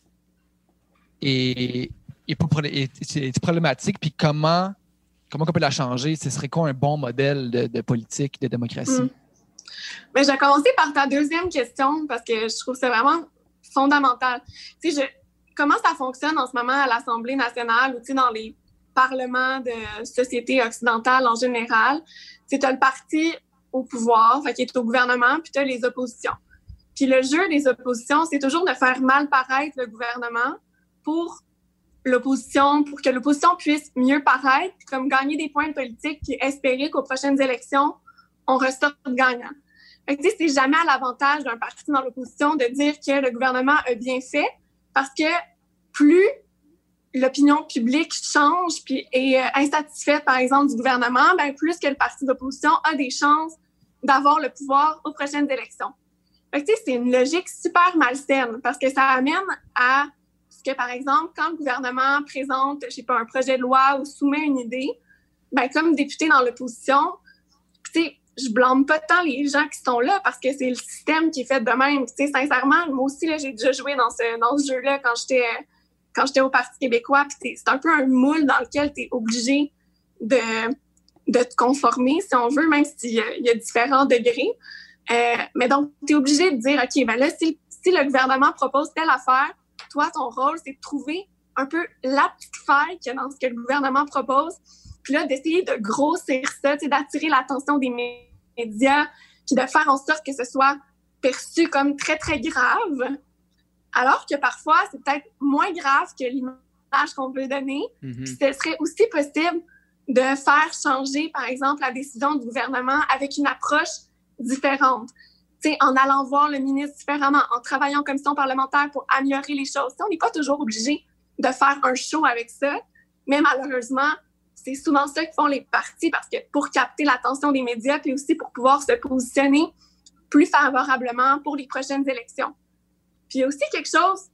S3: est, est, problématique, puis comment, comment on peut la changer? Ce serait quoi un bon modèle de, politique, de démocratie? Mm.
S4: Mais je vais commencer par ta deuxième question parce que je trouve ça vraiment fondamental. Sais, comment ça fonctionne en ce moment à l'Assemblée nationale ou sais, dans les parlements de sociétés occidentales en général? Tu as le parti au pouvoir, qui est au gouvernement, puis tu as les oppositions. Puis le jeu des oppositions, c'est toujours de faire mal paraître le gouvernement pour l'opposition, pour que l'opposition puisse mieux paraître, comme gagner des points politiques, puis espérer qu'aux prochaines élections, on ressorte gagnant c'est jamais à l'avantage d'un parti dans l'opposition de dire que le gouvernement a bien fait parce que plus l'opinion publique change puis est euh, insatisfaite, par exemple, du gouvernement, ben, plus que le parti d'opposition a des chances d'avoir le pouvoir aux prochaines élections. c'est une logique super malsaine parce que ça amène à ce que, par exemple, quand le gouvernement présente, je sais pas, un projet de loi ou soumet une idée, ben, comme député dans l'opposition, je blâme pas tant les gens qui sont là parce que c'est le système qui est fait de même. Tu sais, sincèrement, moi aussi, j'ai déjà joué dans ce, dans ce jeu-là quand j'étais quand j'étais au Parti québécois. c'est un peu un moule dans lequel tu es obligé de, de te conformer, si on veut, même s'il y, y, a différents degrés. Euh, mais donc, tu es obligé de dire, OK, ben là, si, si le gouvernement propose telle affaire, toi, ton rôle, c'est de trouver un peu la petite faille qu'il y a dans ce que le gouvernement propose, puis là, d'essayer de grossir ça, d'attirer l'attention des médias médias, puis de faire en sorte que ce soit perçu comme très, très grave, alors que parfois, c'est peut-être moins grave que l'image qu'on veut donner. Mm-hmm. Ce serait aussi possible de faire changer, par exemple, la décision du gouvernement avec une approche différente. sais, en allant voir le ministre différemment, en travaillant en commission parlementaire pour améliorer les choses. on n'est pas toujours obligé de faire un show avec ça, mais malheureusement, c'est souvent ça que font les partis parce que pour capter l'attention des médias, puis aussi pour pouvoir se positionner plus favorablement pour les prochaines élections. Puis il y a aussi quelque chose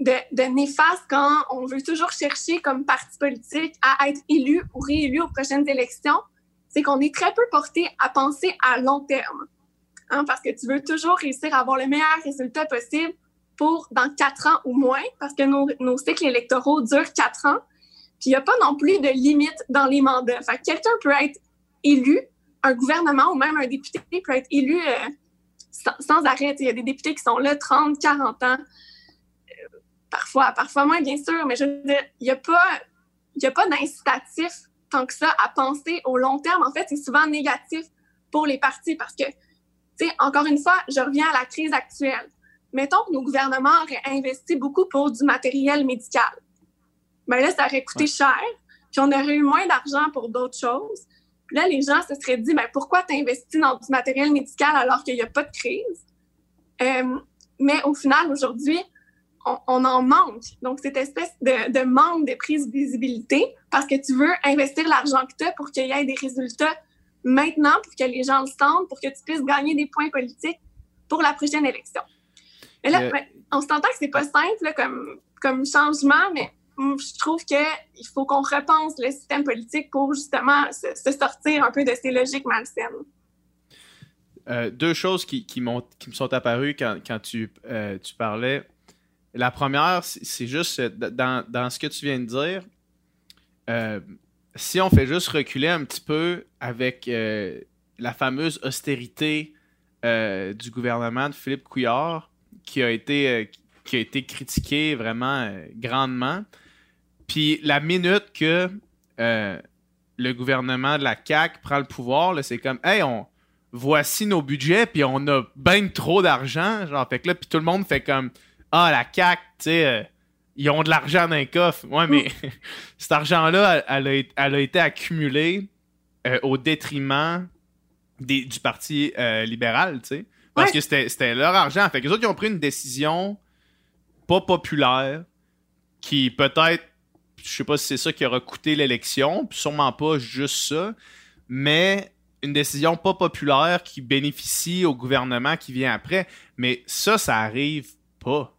S4: de, néfaste quand on veut toujours chercher comme parti politique à être élu ou réélu aux prochaines élections, c'est qu'on est très peu porté à penser à long terme. Hein, parce que tu veux toujours réussir à avoir le meilleur résultat possible pour dans quatre ans ou moins, parce que nos cycles électoraux durent quatre ans. Puis il n'y a pas non plus de limite dans les mandats. Fait quelqu'un peut être élu, un gouvernement ou même un député peut être élu euh, sans, arrêt. Il y a des députés qui sont là 30, 40 ans. Euh, parfois, parfois moins, bien sûr, mais je veux dire, il n'y a pas, a pas d'incitatif tant que ça à penser au long terme. En fait, c'est souvent négatif pour les partis parce que, tu sais, encore une fois, je reviens à la crise actuelle. Mettons que nos gouvernements auraient investi beaucoup pour du matériel médical ben là, ça aurait coûté cher, puis on aurait eu moins d'argent pour d'autres choses. Puis là, les gens se seraient dit, ben, pourquoi tu investis dans du matériel médical alors qu'il n'y a pas de crise? Euh, mais au final, aujourd'hui, on, en manque. Donc, cette espèce de, manque de prise de visibilité parce que tu veux investir l'argent que tu as pour qu'il y ait des résultats maintenant, pour que les gens le sentent, pour que tu puisses gagner des points politiques pour la prochaine élection. Mais là, ben, on s'entend que c'est pas simple comme, comme changement, mais je trouve qu'il faut qu'on repense le système politique pour justement se, sortir un peu de ces logiques malsaines.
S1: Euh, deux choses qui, qui, me sont apparues quand, quand tu, euh, tu parlais. La première, c'est juste euh, dans, dans, ce que tu viens de dire. si on fait juste reculer un petit peu avec la fameuse austérité du gouvernement de Philippe Couillard, qui a été, qui a été critiqué vraiment grandement, puis la minute que le gouvernement de la CAQ prend le pouvoir, c'est comme, hey, on, voici nos budgets, puis on a bien trop d'argent. Genre, fait que là, puis tout le monde fait comme, ah, la CAQ, tu sais, euh, ils ont de l'argent dans les coffre. Ouais, mais cet argent-là, elle, a, été accumulé euh, au détriment des, du Parti euh, libéral, tu sais. Parce que c'était leur argent. Fait que les autres, ils ont pris une décision pas populaire qui peut-être, je sais pas si c'est ça qui aura coûté l'élection, puis sûrement pas juste ça, mais une décision pas populaire qui bénéficie au gouvernement qui vient après. Mais ça, ça arrive pas.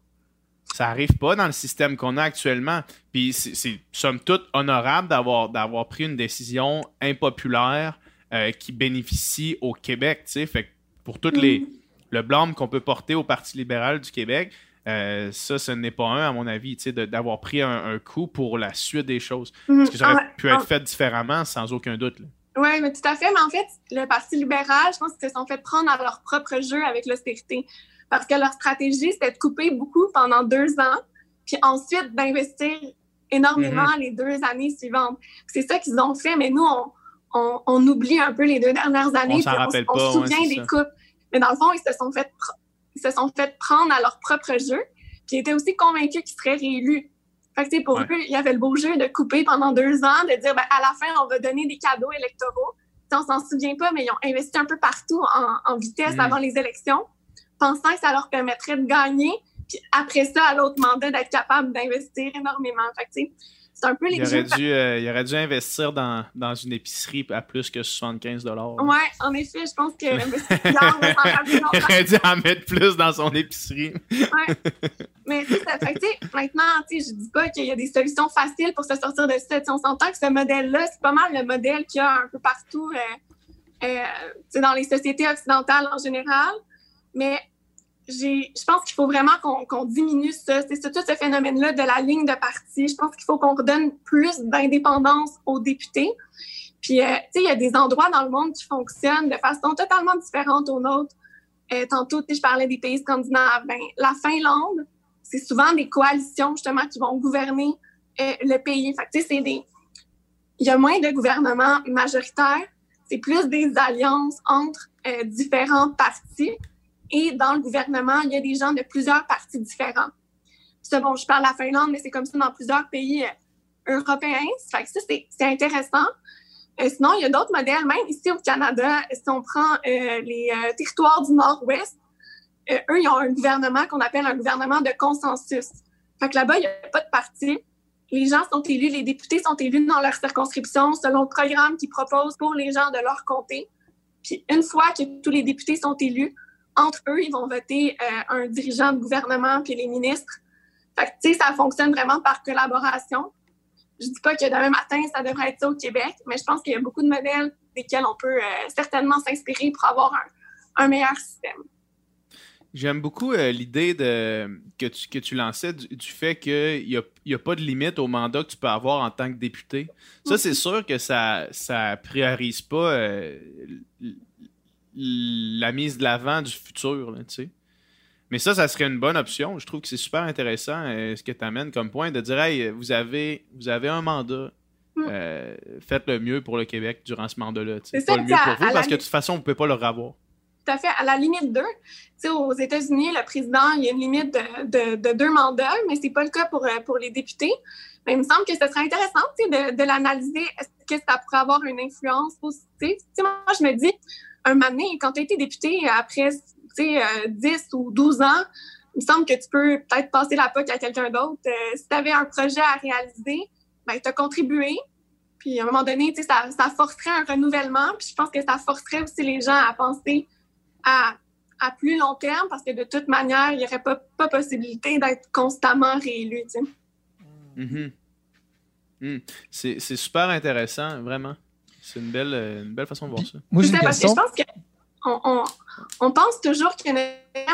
S1: Ça arrive pas dans le système qu'on a actuellement. Puis c'est, somme toute, honorable d'avoir, d'avoir pris une décision impopulaire euh, qui bénéficie au Québec. Fait pour toutes les mm. le blâme qu'on peut porter au Parti libéral du Québec, euh, ça, ce n'est pas un, à mon avis, d'avoir pris un, coup pour la suite des choses. Mm. Parce que ça aurait ah pu être ah. fait différemment, sans aucun doute.
S4: Oui, mais tout à fait. Mais en fait, le Parti libéral, je pense qu'ils se sont fait prendre à leur propre jeu avec l'austérité. Parce que leur stratégie, c'était de couper beaucoup pendant deux ans, puis ensuite d'investir énormément mm-hmm. les deux années suivantes. C'est ça qu'ils ont fait, mais nous, on, on, oublie un peu les deux dernières années. On
S1: rappelle
S4: on,
S1: se
S4: souvient des coupes. Mais dans le fond, ils se sont fait, ils se sont fait prendre à leur propre jeu, puis étaient aussi convaincus qu'ils seraient réélus. Fait pour eux, il y avait le beau jeu de couper pendant deux ans, de dire ben, à la fin, on va donner des cadeaux électoraux. on s'en souvient pas, mais ils ont investi un peu partout en, vitesse mm. avant les élections, pensant que ça leur permettrait de gagner. Puis après ça, à l'autre mandat, d'être capable d'investir énormément. Fait c'est un peu les
S1: il aurait, dû, euh, il aurait dû investir dans, dans, une épicerie à plus que 75
S4: Oui, en effet, je pense que
S1: Il aurait dû en mettre plus dans son épicerie.
S4: Mais ça, fait maintenant, je ne dis pas qu'il y a des solutions faciles pour se sortir de ça. on s'entend que ce modèle-là, c'est pas mal le modèle qu'il y a un peu partout euh, euh, dans les sociétés occidentales en général. Mais je pense qu'il faut vraiment qu'on diminue ça. C'est tout ce phénomène-là de la ligne de parti. Je pense qu'il faut qu'on redonne plus d'indépendance aux députés. Puis, euh, tu sais, il y a des endroits dans le monde qui fonctionnent de façon totalement différente aux nôtres. Euh, tantôt, je parlais des pays scandinaves. Ben, la Finlande, c'est souvent des coalitions, justement, qui vont gouverner euh, le pays. Fait tu sais, c'est des... Il y a moins de gouvernements majoritaires. C'est plus des alliances entre différents partis. Et dans le gouvernement, il y a des gens de plusieurs partis différents. C'est bon, je parle de la Finlande, mais c'est comme ça dans plusieurs pays euh, européens. Fait que ça, c'est intéressant. Euh, sinon, il y a d'autres modèles, même ici au Canada, si on prend euh, les territoires du Nord-Ouest, eux, ils ont un gouvernement qu'on appelle un gouvernement de consensus. Fait que là-bas, il n'y a pas de parti. Les gens sont élus, les députés sont élus dans leur circonscription selon le programme qu'ils proposent pour les gens de leur comté. Puis une fois que tous les députés sont élus, entre eux, ils vont voter euh, un dirigeant de gouvernement puis les ministres. Fait que, tu sais, ça fonctionne vraiment par collaboration. Je dis pas que demain matin, ça devrait être ça au Québec, mais je pense qu'il y a beaucoup de modèles desquels on peut euh, certainement s'inspirer pour avoir un, meilleur système.
S1: J'aime beaucoup euh, l'idée de que tu, que tu lançais du, fait qu'il n'y a, y a, pas de limite au mandat que tu peux avoir en tant que député. Ça, c'est sûr que ça ne priorise pas la mise de l'avant du futur, tu sais. Mais ça, ça serait une bonne option. Je trouve que c'est super intéressant euh, ce que tu amènes comme point de dire hey, vous avez, vous avez un mandat. Mm. Euh, faites le mieux pour le Québec durant ce mandat-là. C'est pas le mieux pour vous parce que de toute façon, vous ne pouvez pas le revoir.
S4: Tout à fait. À la limite deux. aux États-Unis, le président, il y a une limite de, de, deux mandats, mais ce n'est pas le cas pour, euh, pour les députés. Mais il me semble que ce serait intéressant de, de l'analyser. Est-ce que ça pourrait avoir une influence positive? moi, je me dis, un moment donné, quand tu as été député après 10 euh, ou 12 ans, il me semble que tu peux peut-être passer la POC à quelqu'un d'autre. Euh, si tu avais un projet à réaliser, ben, tu as contribué. Puis à un moment donné, ça, ça forcerait un renouvellement. Puis je pense que ça forcerait aussi les gens à penser à, à plus long terme parce que de toute manière, il n'y aurait pas, pas possibilité d'être constamment réélu.
S1: Mm-hmm. Mm. C'est super intéressant, vraiment. C'est une belle, une belle façon de voir ça.
S3: Moi, j'ai une question.
S4: Je pense qu'on on, on, pense toujours que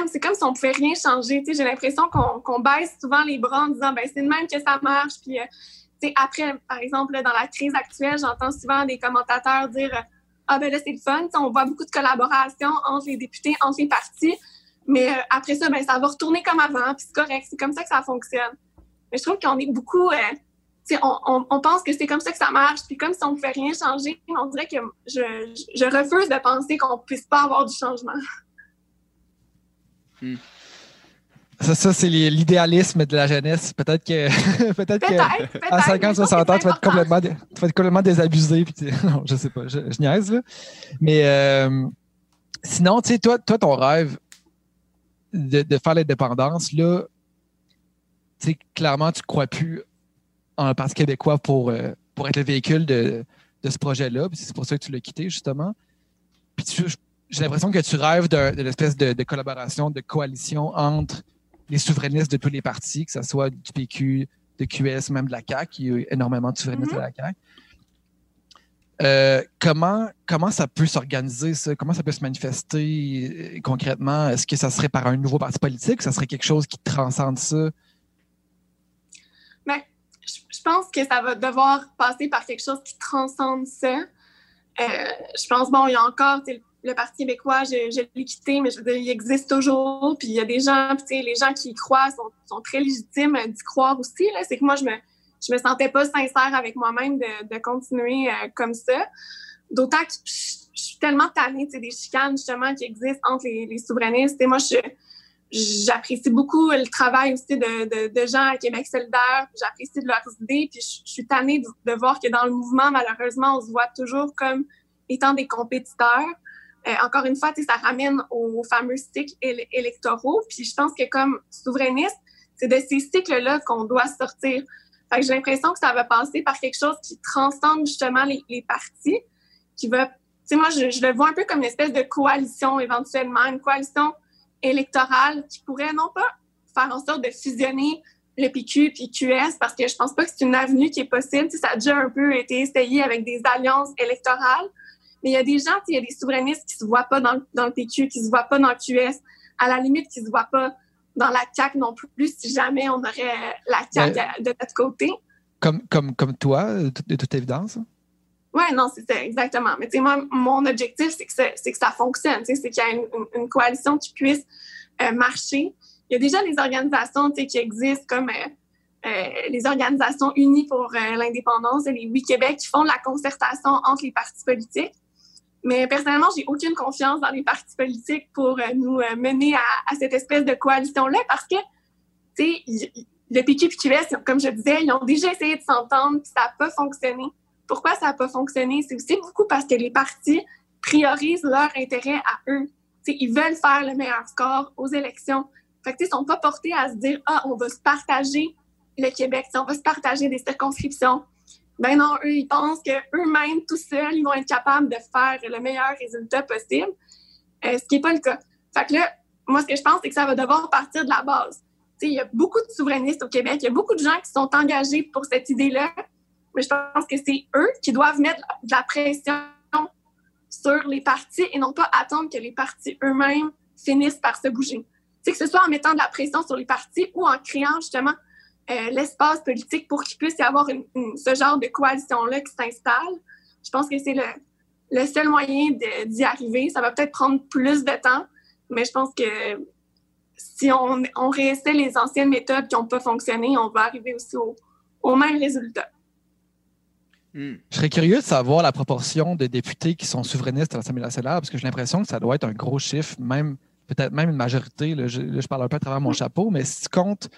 S4: c'est comme si on pouvait rien changer. J'ai l'impression qu'on baisse souvent les bras en disant ben, c'est de même que ça marche. Puis, euh, après, par exemple, dans la crise actuelle, j'entends souvent des commentateurs dire Ah, ben là, c'est le fun. on voit beaucoup de collaboration entre les députés, entre les partis. Mais euh, après ça, ben, ça va retourner comme avant. Puis c'est correct. C'est comme ça que ça fonctionne. Mais je trouve qu'on est beaucoup. Euh, on, on, pense que c'est comme ça que ça marche, puis comme si on ne pouvait rien changer, on dirait que je, je refuse de penser qu'on ne puisse pas avoir du changement.
S3: Hmm. Ça, ça c'est l'idéalisme de la jeunesse. Peut-être que, peut-être que à 50, 60 ans, tu vas, être complètement, tu vas être complètement désabusé. Puis non, je sais pas, je, je niaise. Là. Mais euh, sinon, tu sais, toi, toi, ton rêve de, de faire l'indépendance, là, tu sais, clairement, tu ne crois plus en Parti québécois pour, euh, pour être le véhicule de, de ce projet-là. C'est pour ça que tu l'as quitté, justement. Puis j'ai l'impression que tu rêves d'une espèce de, de, collaboration, de coalition entre les souverainistes de tous les partis, que ce soit du PQ, de QS, même de la CAQ. Il y a énormément de souverainistes de la CAQ. Euh, comment, comment ça peut s'organiser, ça? Comment ça peut se manifester euh, concrètement? Est-ce que ça serait par un nouveau parti politique? Ça serait quelque chose qui transcende ça?
S4: Je pense que ça va devoir passer par quelque chose qui transcende ça. Euh, je pense, bon, il y a encore le Parti québécois, je, l'ai quitté, mais je veux dire, il existe toujours. Puis il y a des gens, puis les gens qui y croient sont, très légitimes d'y croire aussi. C'est que moi, je me, me sentais pas sincère avec moi-même de, continuer euh, comme ça. D'autant que je, suis tellement tannée des chicanes, justement, qui existent entre les, souverainistes. Et moi, je, j'apprécie beaucoup le travail aussi de, de, gens à Québec solidaire. J'apprécie de leurs idées. Puis je, suis tannée de, voir que dans le mouvement, malheureusement, on se voit toujours comme étant des compétiteurs. Euh, encore une fois, ça ramène aux fameux cycles électoraux. Puis je pense que comme souverainiste, c'est de ces cycles-là qu'on doit sortir. Fait que j'ai l'impression que ça va passer par quelque chose qui transcende justement les, les partis, qui va... Tu sais, moi, je, je le vois un peu comme une espèce de coalition éventuellement, une coalition électorale qui pourrait non pas faire en sorte de fusionner le PQ puis QS parce que je pense pas que c'est une avenue qui est possible. ça a déjà un peu été essayé avec des alliances électorales. Mais il y a des gens, il y a des souverainistes qui se voient pas dans, dans le PQ, qui se voient pas dans le QS, à la limite qui se voient pas dans la CAQ non plus si jamais on aurait la CAQ de notre côté.
S3: Comme, comme, comme toi, de toute évidence?
S4: Oui, non, c'est ça, exactement. Mais tu sais, moi, mon objectif, c'est que, ça, que ça fonctionne, c'est qu'il y a une, coalition qui puisse euh, marcher. Il y a déjà des organisations qui existent comme euh, euh, les organisations unies pour l'indépendance et les Oui Québec qui font la concertation entre les partis politiques. Mais personnellement, j'ai aucune confiance dans les partis politiques pour nous mener à, cette espèce de coalition-là parce que, tu sais, le PQ et comme je disais, ils ont déjà essayé de s'entendre puis ça n'a pas fonctionné. Pourquoi ça n'a pas fonctionné? C'est aussi beaucoup parce que les partis priorisent leur intérêt à eux. ils veulent faire le meilleur score aux élections. Fait que, ils sont pas portés à se dire, ah, on va se partager le Québec, on va se partager des circonscriptions. Ben non, eux, ils pensent qu'eux-mêmes, tout seuls, ils vont être capables de faire le meilleur résultat possible, euh, ce qui n'est pas le cas. Fait que là, moi, ce que je pense, c'est que ça va devoir partir de la base. il y a beaucoup de souverainistes au Québec, il y a beaucoup de gens qui sont engagés pour cette idée-là, mais je pense que c'est eux qui doivent mettre de la pression sur les partis et non pas attendre que les partis eux-mêmes finissent par se bouger. C'est que ce soit en mettant de la pression sur les partis ou en créant justement euh, l'espace politique pour qu'il puisse y avoir ce genre de coalition-là qui s'installe. Je pense que c'est le, seul moyen d'y arriver. Ça va peut-être prendre plus de temps, mais je pense que si on, on réessaie les anciennes méthodes qui n'ont pas fonctionné, on va arriver aussi au, au même résultat.
S3: Hmm. Je serais curieux de savoir la proportion de députés qui sont souverainistes à l'Assemblée nationale, parce que j'ai l'impression que ça doit être un gros chiffre, même peut-être même une majorité. Là, je, parle un peu à travers mon hmm. chapeau, mais si tu comptes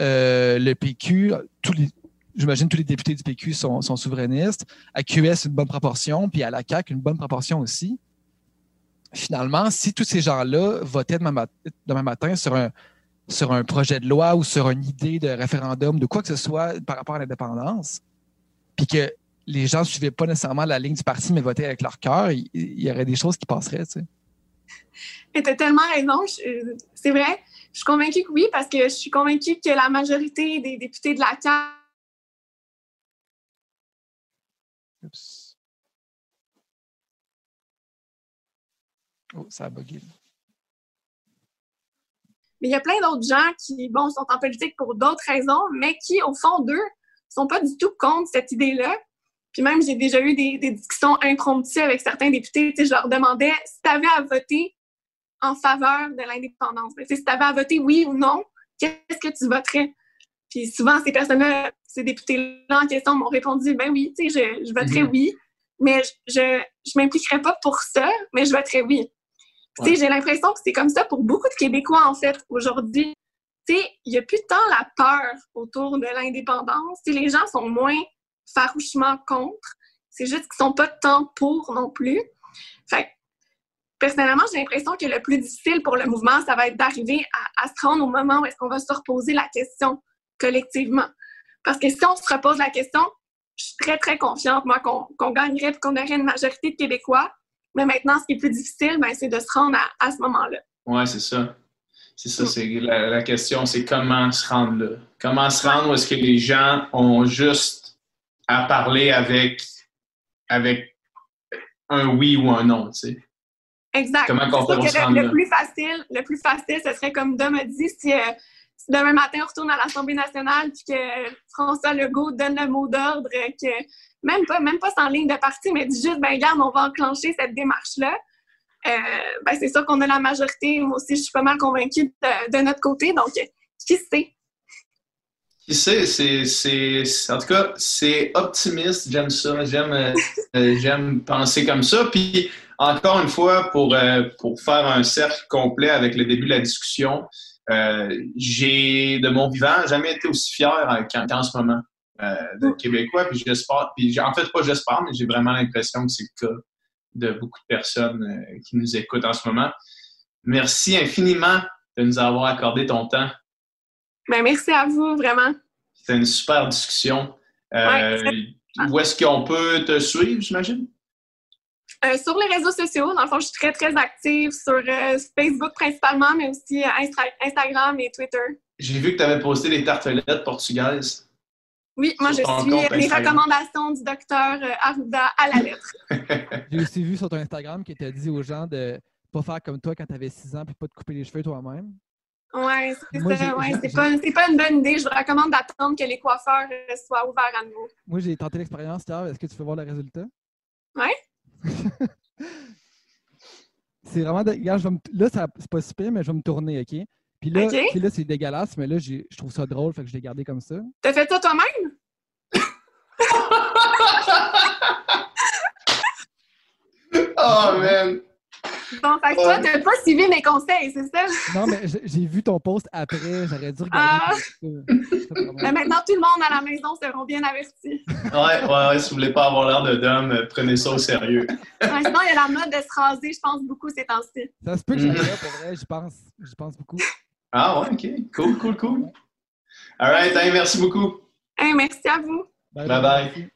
S3: euh, le PQ, tous les, j'imagine tous les députés du PQ sont, souverainistes. À QS, une bonne proportion, puis à la CAQ, une bonne proportion aussi. Finalement, si tous ces gens-là votaient demain, matin sur un, sur un projet de loi ou sur une idée de référendum, de quoi que ce soit par rapport à l'indépendance, puis que les gens ne suivaient pas nécessairement la ligne du parti, mais votaient avec leur cœur, il, il y aurait des choses qui passeraient, tu sais.
S4: T'as tellement raison. C'est vrai. Je suis convaincue que oui, parce que je suis convaincue que la majorité des députés de la CAQ
S3: Oups. Oh, ça a bugué.
S4: Mais il y a plein d'autres gens qui, bon, sont en politique pour d'autres raisons, mais qui, au fond d'eux, sont pas du tout contre cette idée-là. Puis même, j'ai déjà eu des, des discussions impromptues avec certains députés. Tu sais, je leur demandais si tu avais à voter en faveur de l'indépendance. Tu sais, Si tu avais à voter oui ou non, qu'est-ce que tu voterais? Puis souvent, ces personnes-là, ces députés-là en question m'ont répondu ben oui, tu sais, je, je voterais
S1: Mhm.
S4: oui, mais je, je m'impliquerais pas pour ça, mais je voterais oui. Tu sais, j'ai l'impression que c'est comme ça pour beaucoup de Québécois, en fait, aujourd'hui. Tu sais, il n'y a plus tant la peur autour de l'indépendance. Les gens sont moins farouchement contre. C'est juste qu'ils sont pas tant pour non plus. Personnellement, j'ai l'impression que le plus difficile pour le mouvement, ça va être d'arriver à, se rendre au moment où est-ce qu'on va se reposer la question collectivement. Parce que si on se repose la question, je suis très, très confiante, moi, qu'on gagnerait et qu'on aurait une majorité de Québécois. Mais maintenant, ce qui est plus difficile, ben, c'est de se rendre à, à ce moment-là.
S1: Ouais, c'est ça. C'est ça, c'est la, la question, c'est comment se rendre là. Comment se rendre où est-ce que les gens ont juste à parler avec, avec un oui ou un non, tu sais.
S4: Exact.
S1: Comment peut
S4: que
S1: se
S4: le-
S1: rendre
S4: le,
S1: là?
S4: plus facile, le plus facile, ce serait comme Dom a dit, si, euh, si demain matin on retourne à l'Assemblée nationale puis que François Legault donne le mot d'ordre, que même pas, même pas sans ligne de parti, mais dit juste, ben regarde, on va enclencher cette démarche-là. Euh, ben c'est sûr qu'on a la majorité. Moi aussi, je suis pas mal convaincue de, de notre côté. Donc, qui sait?
S1: Qui sait, c'est, en tout cas, c'est optimiste, j'aime ça, j'aime, euh, euh, j'aime penser comme ça. Puis, encore une fois, pour, euh, pour faire un cercle complet avec le début de la discussion, euh, j'ai, de mon vivant, jamais été aussi fier qu'en, ce moment de Québécois. Puis j'espère, puis en fait, pas j'espère, mais j'ai vraiment l'impression que c'est le cas de beaucoup de personnes euh, qui nous écoutent en ce moment. Merci infiniment de nous avoir accordé ton temps.
S4: Ben merci à vous, vraiment.
S1: C'était une super discussion. Euh,
S4: Ouais,
S1: où est-ce qu'on peut te suivre, j'imagine?
S4: Euh, sur les réseaux sociaux, dans le fond, je suis très, très active sur euh, Facebook principalement, mais aussi Instagram et Twitter.
S1: J'ai vu que tu avais posté des tartelettes portugaises.
S4: Oui, moi, je suis
S1: compte
S4: les
S1: Instagram.
S4: recommandations du docteur euh, Arruda à la lettre.
S3: J'ai aussi vu sur ton Instagram que tu as dit aux gens de pas faire comme toi quand tu avais 6 ans puis pas te couper les cheveux toi-même.
S4: Ouais, c'est ça. Ouais, c'est pas, une bonne idée. Je vous recommande d'attendre que les coiffeurs euh, soient ouverts à nouveau.
S3: Moi, j'ai tenté l'expérience hier. Est-ce que tu peux voir le résultat?
S4: Ouais.
S3: c'est vraiment. de- Regarde, je vais me- Là, ça- c'est pas super, mais je vais me tourner, OK? Puis là,
S4: OK.
S3: puis là c'est dégueulasse, mais là, je trouve ça drôle, fait que je l'ai gardé comme ça.
S4: T'as fait ça toi-même?
S1: oh, man!
S4: Bon, fait que toi, t'as pas suivi mes conseils, c'est ça?
S3: Non, mais j'ai vu ton post après, j'aurais dû regarder.
S4: Ah. Mais maintenant, tout le monde à la maison seront bien avertis.
S1: Ouais, ouais, ouais, si vous voulez pas avoir l'air de dame, prenez ça au sérieux.
S4: Ouais, sinon, il y a la mode de se raser, je pense, beaucoup ces temps-ci.
S3: Ça se peut que j'aille là, pour vrai, j'y pense, j'y pense beaucoup.
S1: Ah, ouais, OK. Cool, cool, cool. All right, hey, merci beaucoup.
S4: Hey, merci à vous.
S1: Bye bye.
S3: Merci.